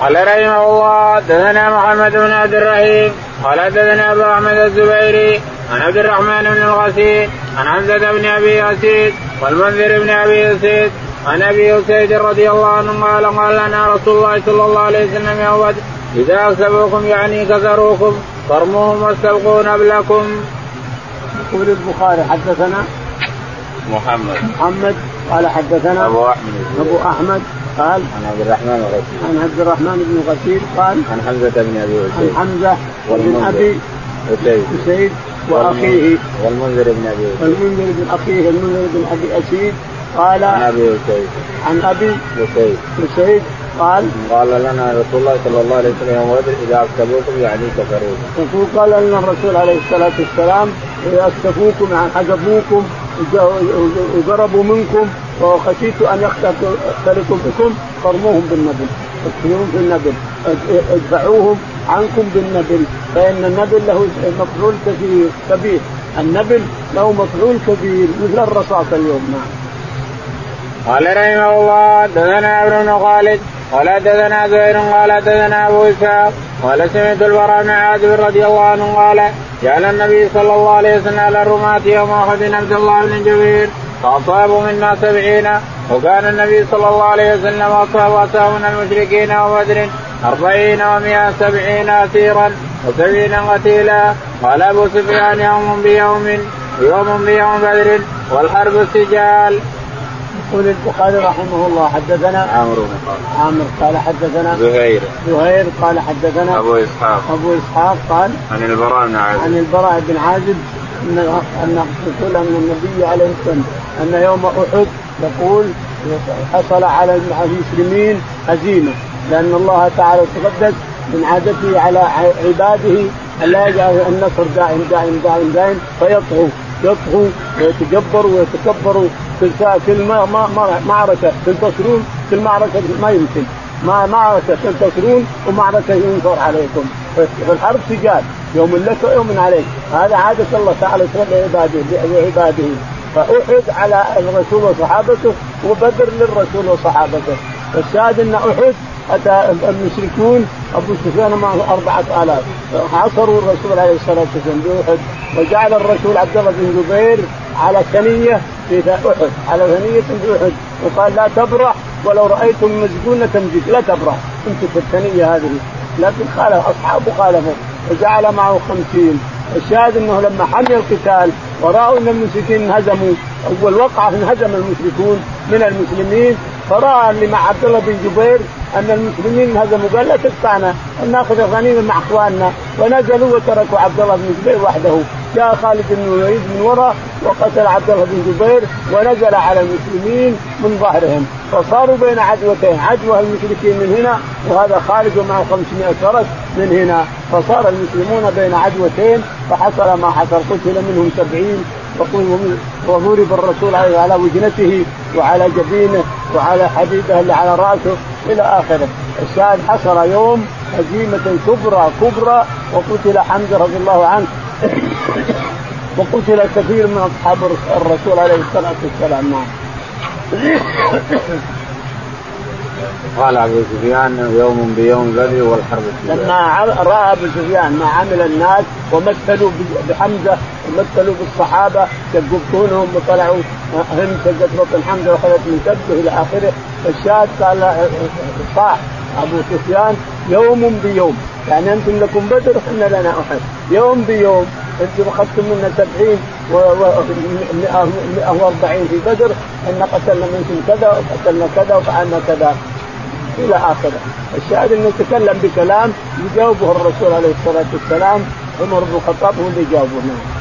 قال رحمه الله دثنا محمد بن عبد الرحيم. قال دثنا أبو أحمد الزبيري. عن عبد الرحمن بن الغسيل. عن حمزة بن أبي اسيد والمنذر بن أبي اسيد عن أبي اسيد رضي الله عنه قال قال لنا رسول الله صلى الله عليه وسلم يوم إذا أكثبوكم يعني كسروكم فارموهم واستبقوا نبلكم. يقول البخاري حدثنا محمد. محمد قال حدثنا أبو أحمد. أبو أحمد قال عن عبد الرحمن الغسيل عن عبد الرحمن بن غسيل قال عن حمزة بن أبي اسيد عن حمزة بن أبي اسيد اسيد وأخيه. والمنذر بن أبي اسيد والمنذر بن أخيه المنذر بن أبي اسيد قال عن أبي اسيد عن أبي اسيد اسيد قال قال لنا رسول الله صلى الله عليه وسلم يوم بدر إذا أكثبوكم يعني. يقول قال لنا الرسول عليه الصلاة والسلام إذا أكثبوكم يعني حجبوكم وقربوا منكم وخشيت أن يختلطوا بكم فارموهم بالنبل اقتلوهم بالنبل ادفعوهم عنكم بالنبل فإن النبل له مفعول كبير كبير النبل له مفعول كبير مثل الرصاص اليوم نعم. قال رحمه الله دثنا عمرو بن خالد قال دثنا زهير قال دثنا أبو إسحاق قال سمعت البراء بن عازب رضي الله عنه قال جعل النبي صلى الله عليه وسلم على الرماة يوم أحد عبد الله بن جبير فاصابوا منا سبعين وكان النبي صلى الله عليه وسلم أصاب أصاب من المشركين وبدر أربعين ومئة سبعين أسيرا وسبعين قتيلا. قال أبو سفيان يوم بيوم يوم بيوم بدر والحرب السجال يقول البخاري رحمه الله حدثنا عمرو بن خالد. عامر قال حدثنا زهير. زهير قال حدثنا أبو إسحاق. أبو إسحاق قال عن البراء بن عازب. عن البراء بن عازب أن أن رسول من النبي عليه السلام أن يوم أحد يقول حصل على المسلمين هزيمة لأن الله تعالى تقدس من عادته على عباده أن لا يجعل النصر دائم دائم دائم دائم فيطغوا يطغوا ويتجبروا ويتكبروا. ما ما معركة تنتصرون كل معركه ما يمكن. ما معركة تنتصرون ومعركة ينصر عليكم. فالحرب سجال يوم لك ويوم عليك. هذا عادة الله تعالى لعباده لعباده فأحد على الرسول وصحابته وبدر للرسول وصحابته. الشاهد أن أحد أتى المشركون أبو سفيان معه أربعة آلاف. حصروا الرسول عليه الصلاة والسلام بأحد. وجعل الرسول عبد الله بن زبير على ثنية في أحد. على ثنية في أحد. وقال لا تبرح ولو رأيتم مسجونة تمسك لا تبرح. امسك الثنية هذه. لكن خالف أصحابه خالفوا وجعل معه خمسين. الشاهد أنه لما حمي القتال ورأوا أن المشركين انهزموا أول وقعة انهزم المشركون من المسلمين. فرأى اللي مع عبد الله بن جبير أن المسلمين انهزموا. قال لا تقطعنا. نأخذ الغنيمة مع إخواننا. ونزلوا وتركوا عبد الله بن جبير وحده. جاء خالد بن الوليد من وراء وقتل عبد الله بن جبير ونزل على المسلمين من ظهرهم. فصاروا بين عدوتين عدوى المشركين من هنا وهذا خالد ومعه 500 فرس من هنا. فصار المسلمون بين عدوتين فحصل ما حصل. قتل منهم سبعين وضرب الرسول على وجنته وعلى جبينه وعلى حديده اللي على رأسه إلى آخره. الشاهد حصل يوم هزيمة كبرى كبرى وقتل حمزة رضي الله عنه وقتل كثير من أصحاب الرسول عليه الصلاة والسلام نعم. قال أبو سفيان يوم بيوم بدر والحرب لما رأى أبو سفيان ما عمل الناس ومثلوا بحمزة ومثلوا بالصحابة شقوا بطونهم وطلعوا هند شقت بطن حمزه وأخذت من كبده إلى آخره. الشاهد قال صاح. أبو سفيان يوم بيوم. يعني أنتم لكم بدر إحنا لنا أحد. يوم بيوم. أنتم أخذتم منا 70 و 140 في بدر. ان قتلنا منكم كذا وقتلنا كذا وفعلنا كذا. إلى آخره، الشاهد انه تكلم بكلام يجاوبه الرسول عليه الصلاة والسلام عمر بن الخطاب هو اللي يجاوبه نعم.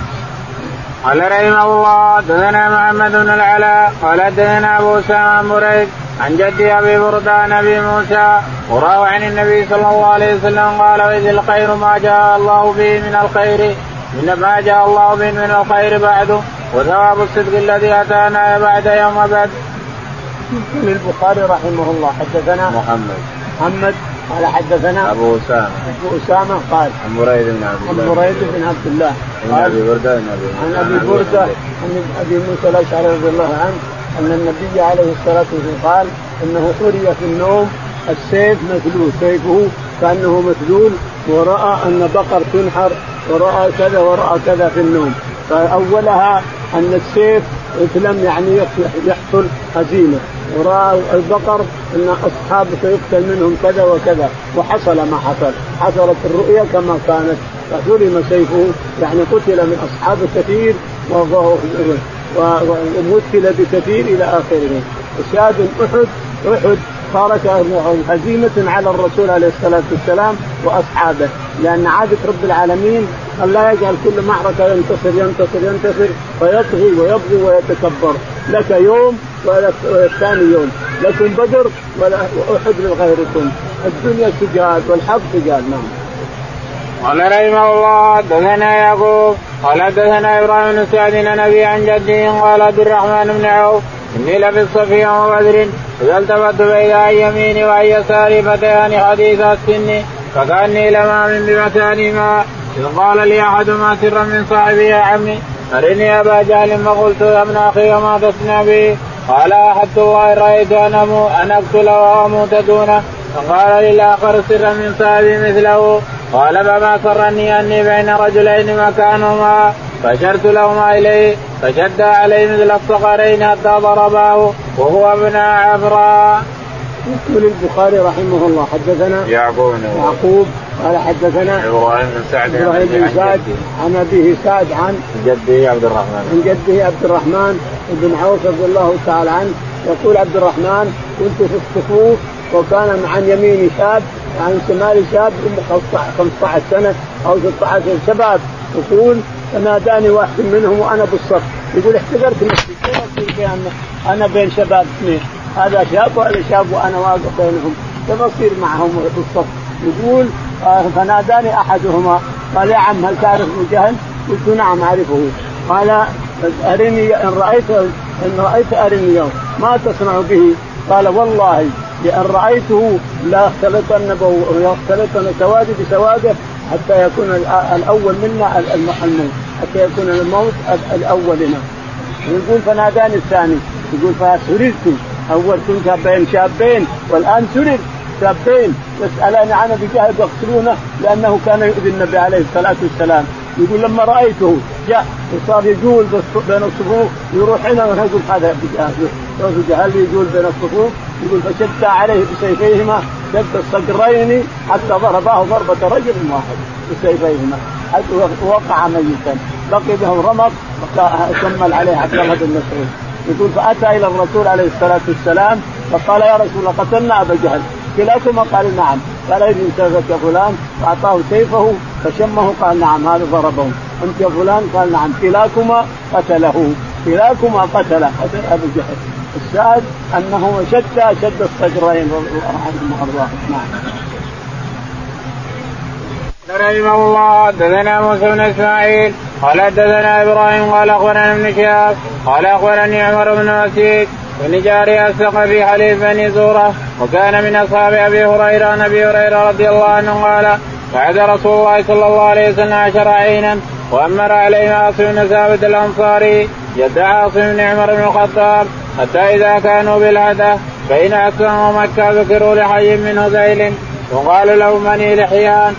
قال رحمه الله دثنا محمد بن العلاء قال دثنا أبو أسامة مريد عن جدي أبي برده عن أبي موسى وروى عن النبي صلى الله عليه وسلم قال وإذ الخير ما جاء الله به من الخير من ما جاء الله به من الخير بعده وثواب الصدق الذي أتانا بعد يوم بدر. البخاري رحمه الله حدثنا محمد محمد قال حدثنا أبو أسامة. أبو أسامة قال عن مريد بن عبد الله. عن مريد بن عبد الله. عن أبي بردة عن أبي عن أبي بردة عن أبي موسى الأشعري رضي الله عنه أن النبي عليه الصلاة والسلام قال إنه حري في النوم السيف مثلول سيفه كأنه مثلول ورأى أن بقر تنحر ورأى كذا ورأى كذا في النوم. فأولها أن السيف لم يعني يحصل هزيمة. ورأى البقر إن اصحابه سيقتل منهم كذا وكذا وحصل ما حصل. حصلت الرؤيا كما كانت فحرم سيفه يعني قتل من اصحابه كثير ومثل بكثير إلى آخره. الشاهد احد أحد صارت هزيمة على الرسول عليه الصلاة والسلام وأصحابه. لأن عادة رب العالمين أن لا يجعل كل معركة ينتصر ينتصر ينتصر فيطغي ويبغي ويتكبر. لك يوم والثاني يوم. لكم بدر ولا أحد لغيركم الدنيا سجال والحق سجال نعم. قال رحمه الله دثنا يعقوب قال دثنا إبراهيم بن سعد النبي عن جده قال عبد الرحمن بن عوف إني لفي الصفي وبدر اذا التفت بين عن يميني وعن يساري فتيان حديث السن. فكاني لما من بمكانهما إذ قال لي أحدهما سرا من صاحبي يا عمي أرني أبا جهل فقلت يا أبن أخي وما تصنع به. قال أحدت الله رأيت أن أن أقتل وأموت دونه. فقال للآخر سرا من صاحبي مثله. قال فما سرني أني بين رجلين مكانهما. فشرت لهما إليه فشد عليه مثل الصقرين حتى ضرباه وهو ابن عفراء. يقول البخاري رحمه الله حدثنا يعقوب يعقوب قال حدثنا إبراهيم بن سعد إبراهيم بن سعد عن أبيه سعد عن جده عبد الرحمن. عن جده عبد الرحمن بن عوف رضي الله تعالى عنه يقول عبد الرحمن كنت في الصفوف وكان عن يميني شاب عن شمالي شاب 15 سنة أو 16 شباب. يقول فناداني واحد منهم وأنا بالصف. يقول احتقرت نفسي كيف أنا بين شباب اثنين؟ هذا شاب وهذا شاب وأنا واقف بينهم. كيف أصير معهم بالصف؟ يقول آه، فناداني أحدهما. قال يا عم هل تعرف ابن جهل؟ قلت نعم أعرفه. قال أرني إن رأيت إن رأيت أرني يوم ما تصنع به؟ قال والله لأن رأيته لا اختلطن لا اختلطن سوادي بسواده حتى يكون الأول منا الموت حتى يكون الموت الأول لنا. يقول فناداني الثاني. يقول فسررت أول كنت بين شابين والآن سرر شابين. يسألان عن ابي جهل يقتلونه لأنه كان يؤذي النبي عليه الصلاة والسلام. يقول لما رأيته جاء وصار يجول بين الصفوف يروح هنا ويقول هذا ابو جهل ابو جهل يجول بين الصفوف يقول فشد عليه بسيفيهما شد الصقرين حتى ضرباه ضربة رجل واحد بسيفيهما. حتى وقع ميتا. بقي به رمق كمل عليه عبد الله بن مسعود يقول فأتى إلى الرسول عليه الصلاة والسلام فقال يا رسول قتلنا أبا جهل. كلاكما قال نعم. قال سيفك يا فلان. فأعطاه سيفه فشمه قال نعم هذا ضربه أنت يا فلان. قال نعم. كلاكما قتله. كلاكما قتل قتل أبو جهل. الشاهد أنه شد شد الصدرين. رحمه الله نعم. رحمه الله. حدثنا موسى بن إسماعيل. قال حدثنا إبراهيم قال أخبرنا ابن شهاب. قال أخبرني عمر بن مسيد بن جاري الثقفي حليف بني زورة وكان من أصحاب أبي هريرة عن أبي هريرة رضي الله عنه قال بعد رسول الله صلى الله عليه وسلم عشر عينا وأمر عليه عاصم بن ثابت الانصاري يدعى عاصم بن عمر بن الخطاب حتى إذا كانوا بالهدى بين اسلم ومكه ذكروا لحي من هذيل وقال له بني لحيان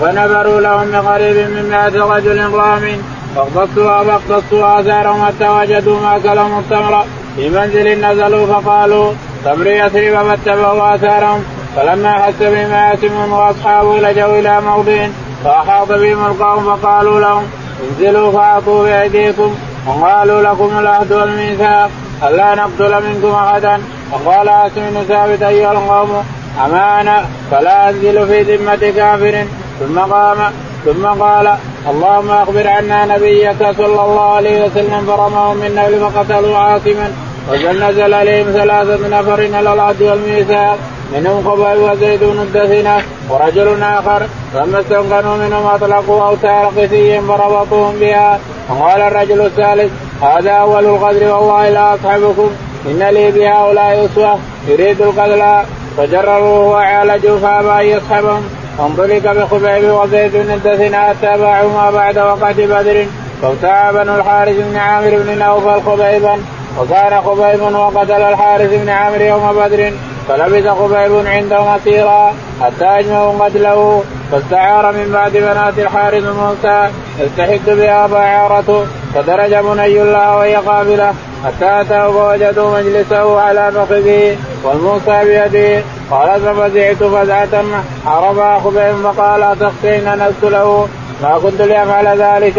فنبروا لهم بقريب من مئة رجل رام فاقتصوا فاقتصوا آثارهم حتى وجدوا ما كلهم التمر. في منزل نزلوا فقالوا تمر يثرب فاتبعوا آثارهم. فلما حس بهم عاصم واصحابه لجوا إلى موضع فأحاط بهم القوم فقالوا لهم انزلوا فأعطوا بأيديكم. وقالوا لكم العهد والميثاق. الا نقتل منكم أحدا؟ وقال بن ثابت أيها القوم اما أنا فلا أنزل في ذمة كافر. ثم قام ثم قال اللهم أخبر عنا نبيك صلى الله عليه وسلم فرمهم من نبل فقتلوا عاصما. نزل عليهم ثلاثة نفر على العهد والميثاق منهم خباب وزيد بن الدثنة ورجل آخر. فلما استنقنوا منهم أطلقوا أوتار قسي فربطوهم بها. وقال الرجل الثالث هذا أول القدر والله لا أصحبكم. إن لي بهؤلاء أسوة يريد القتل. فجرروه وعالجوا فأبى أن يصحبهم. فانطلق بخبيب وزيد بن باعوا ما بعد وقت بدر. فابتاع بنو الحارث بن عامر بن نوفل خبيبا. وكان خبيب وقتل الحارث بن عامر يوم بدر. فلبث خبيب عنده مسيرا حتى أجمعوا قتله. فاستعار من بعد بنات الحارث موسى يستحد بها بعارته فدرج بني الله وهي قابلة. حتى اتاه فوجدوا مجلسه على فخذه والموسى بيده. قال ففزعت فزعة عرفها خبيب فقال أتخشين نزت له ما كنت لافعل ذلك.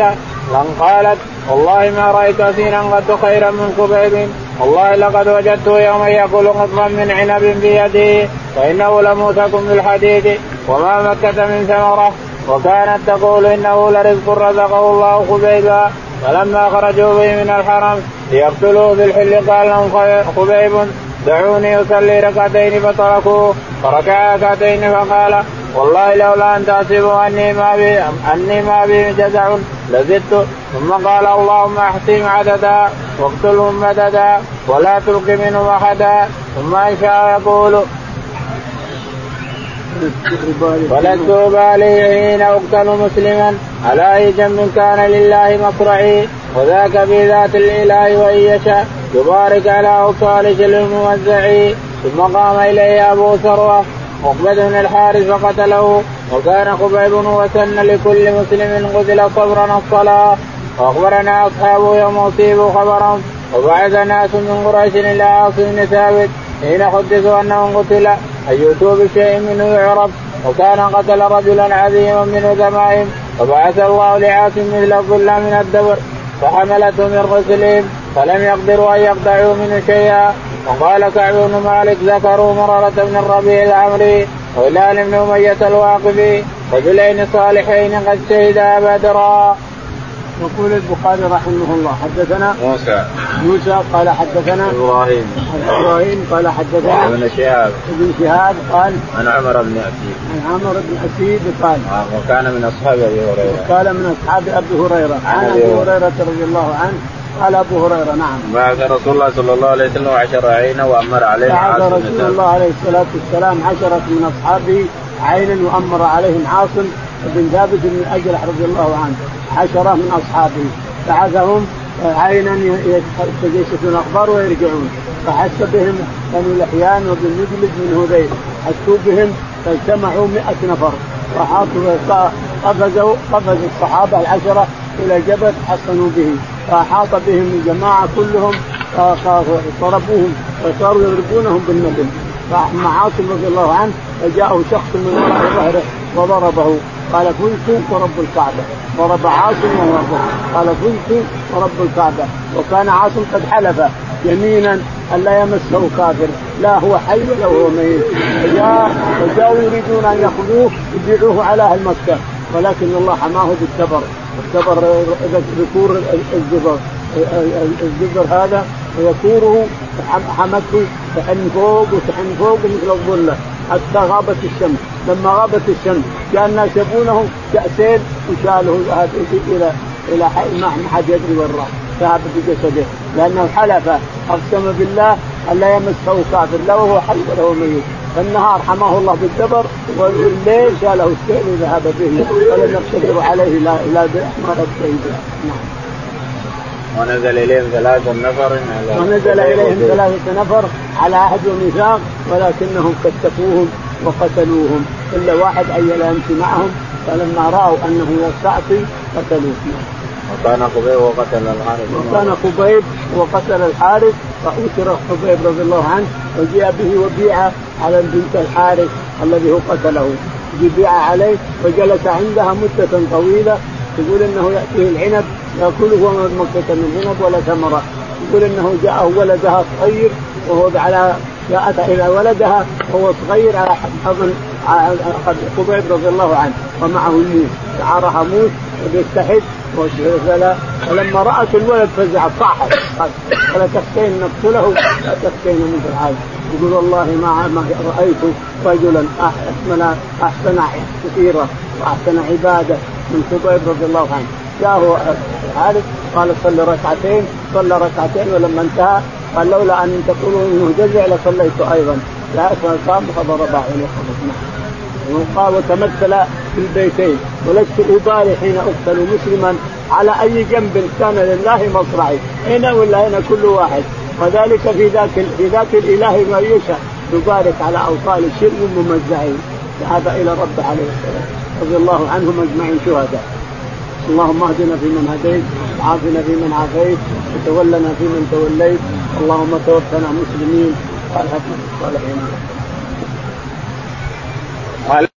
من قالت والله ما رأيت اسيرا قد خيرا من خبيب. والله لقد وجدته يوما يأكل قطفا من عنب بيده. فإنه لموثق بالحديد وما مكة من ثمرة. وكانت تقول إنه لرزق رزقه الله خبيبا. فلما خرجوا به من الحرم ليقتلوه بالحل قال لهم خبيب دعوني أصلي ركعتين فتركوه فركع ركعتين فقال والله لولا أن تحسبوا أني ما بي أني ما بي جزع لزدت. ثم قال اللهم أحسن عددا واقتلهم مددا ولا تلق منهم أحدا. ثم إن شاء يقول ولست أبالي حين أقتل مسلما على أي جنب كان لله مصرعي وذاك في ذات الإله وإن يشاء. يبارك على أوصال الموزعي ثم قام إليه أبو ثروة. عقبة بن الحارث فقتله. وكان خبيب وسن لكل مسلم قتل صبرا الصلاة. وأخبرنا أصحابه يوم أصيبوا خبرهم وبعث ناس من قريش إلى عاصم بن ثابت. حين حدثوا أنه قتل. أن يؤتوا بشيء منه يعرف. وكان قتل رجلا عظيما منه ذمائم فبعث الله لعاصم مثل الظل من الدبر. فحملته من غسلهم فلم يقدروا أن يقطعوا منه شيئا وقال كعب بن مالك ذكروا مرارة بن الربيع العمري وهلال بن أمية الواقفي رجلين صالحين قد شهدا بدرا. يقول البخاري رحمه الله حدثنا موسى. موسى قال حدثنا إبراهيم. إبراهيم قال حدثنا ابن شهاب. ابن شهاب قال عن عمر بن أسيد. عن عمر بن أسيد قال وكان من أصحاب أبي هريرة. وكان من أصحاب أبي هريرة. عن أبي هريرة. رضي الله عنه قال أبو هريرة نعم. بعث رسول الله صلى الله عليه وسلم عشر عينا وأمر عليهم بعث رسول الله عليه الصلاة والسلام عشرة من أصحابه عينا وأمر عليهم عاصم بن ثابت بن الأجرح رضي الله عنه عشرة من أصحابه. بعثهم عينا يستجيشون الأخبار ويرجعون. فحس بهم بنو لحيان وبن مجلد بن هذيل. حسوا بهم فاجتمعوا 100 نفر. وحاطوا قفزوا قفز الصحابة العشرة إلى جبل حصنوا به. فأحاط بهم الجماعة كلهم ضربوهم وصاروا يضربونهم بالنبل. فاما عاصم رضي الله عنه فجاءه شخص من وراء ظهره. وضربه. قال فزت ورب الكعبة. ضرب عاصم وربه قال فزت ورب الكعبة. وكان عاصم قد حلف يمينا أن لا يمسه كافر. لا هو حي ولا هو ميت. فجاء وجاءوا يريدون أن يأخذوه يبيعوه على أهل مكة. ولكن الله حماه بالتبر التبر ذكور الزبر الزبر هذا ويكوره حمته تحن فوق وتحن فوق مثل الظلة. حتى غابت الشمس. لما غابت الشمس كأن الناس يبونه كأسين وشاله إلى إلى ما حد يدري وين راح ذهب بجسده لأنه حلف أقسم بالله أن لا يمسه كافر لا وهو حي ولا هو ميت. فالنهار حماه الله بالدبر والليل شاله السيل وذهب به. ولم يقتدر عليه لا لا بأحمر نعم. ونزل إليهم ثلاثة نفر ونزل إليهم ثلاثة نفر. على عهد وميثاق ولكنهم كتفوهم وقتلوهم. إلا واحد عيل يمشي معهم فلما رأوا أنه يستعصي قتلوه. وكان خبيب وقتل الحارث. وكان خبيب وقتل الحارث فأسر خبيب رضي الله عنه وجيء به وبيع على بنت الحارث الذي هو قتله. بيع عليه وجلس عندها مدة طويلة يقول إنه يأتيه العنب يأكله وما مكة من عنب ولا ثمرة. يقول إنه جاءه ولدها صغير وهو على جاءت إلى ولدها وهو صغير على حضن خبيب رضي الله عنه. ومعه الموس شعرها موس وبيستحد فلما رأت الولد فزعت صاحت. قال تخشين نقتله لا تخشين مثل هذا يقول والله ما ما رأيت رجلا احسن أحسن كثيرا وأحسن عبادة من خبيب رضي الله عنه. جاءه عارف قال صلي ركعتين. صلى ركعتين ولما انتهى قال لولا أن تقولوا إنه جزع لصليت أيضا. لا قام فضرب عينه وقال وتمثل في البيتين ولست أبالي حين أقتل مسلما على أي جنب كان لله مصرعي هنا ولا هنا كل واحد. وذلك في ذاك في ذاك الإله ما يشاء. يبارك على أوصال الشرك الممزعين ذهب إلى رب عليه السلام. رضي الله عنهم أجمعين شهداء. اللهم اهدنا فيمن هديت وعافنا فيمن عافيت وتولنا فيمن توليت. اللهم توفنا مسلمين. والحقنا الصالحين.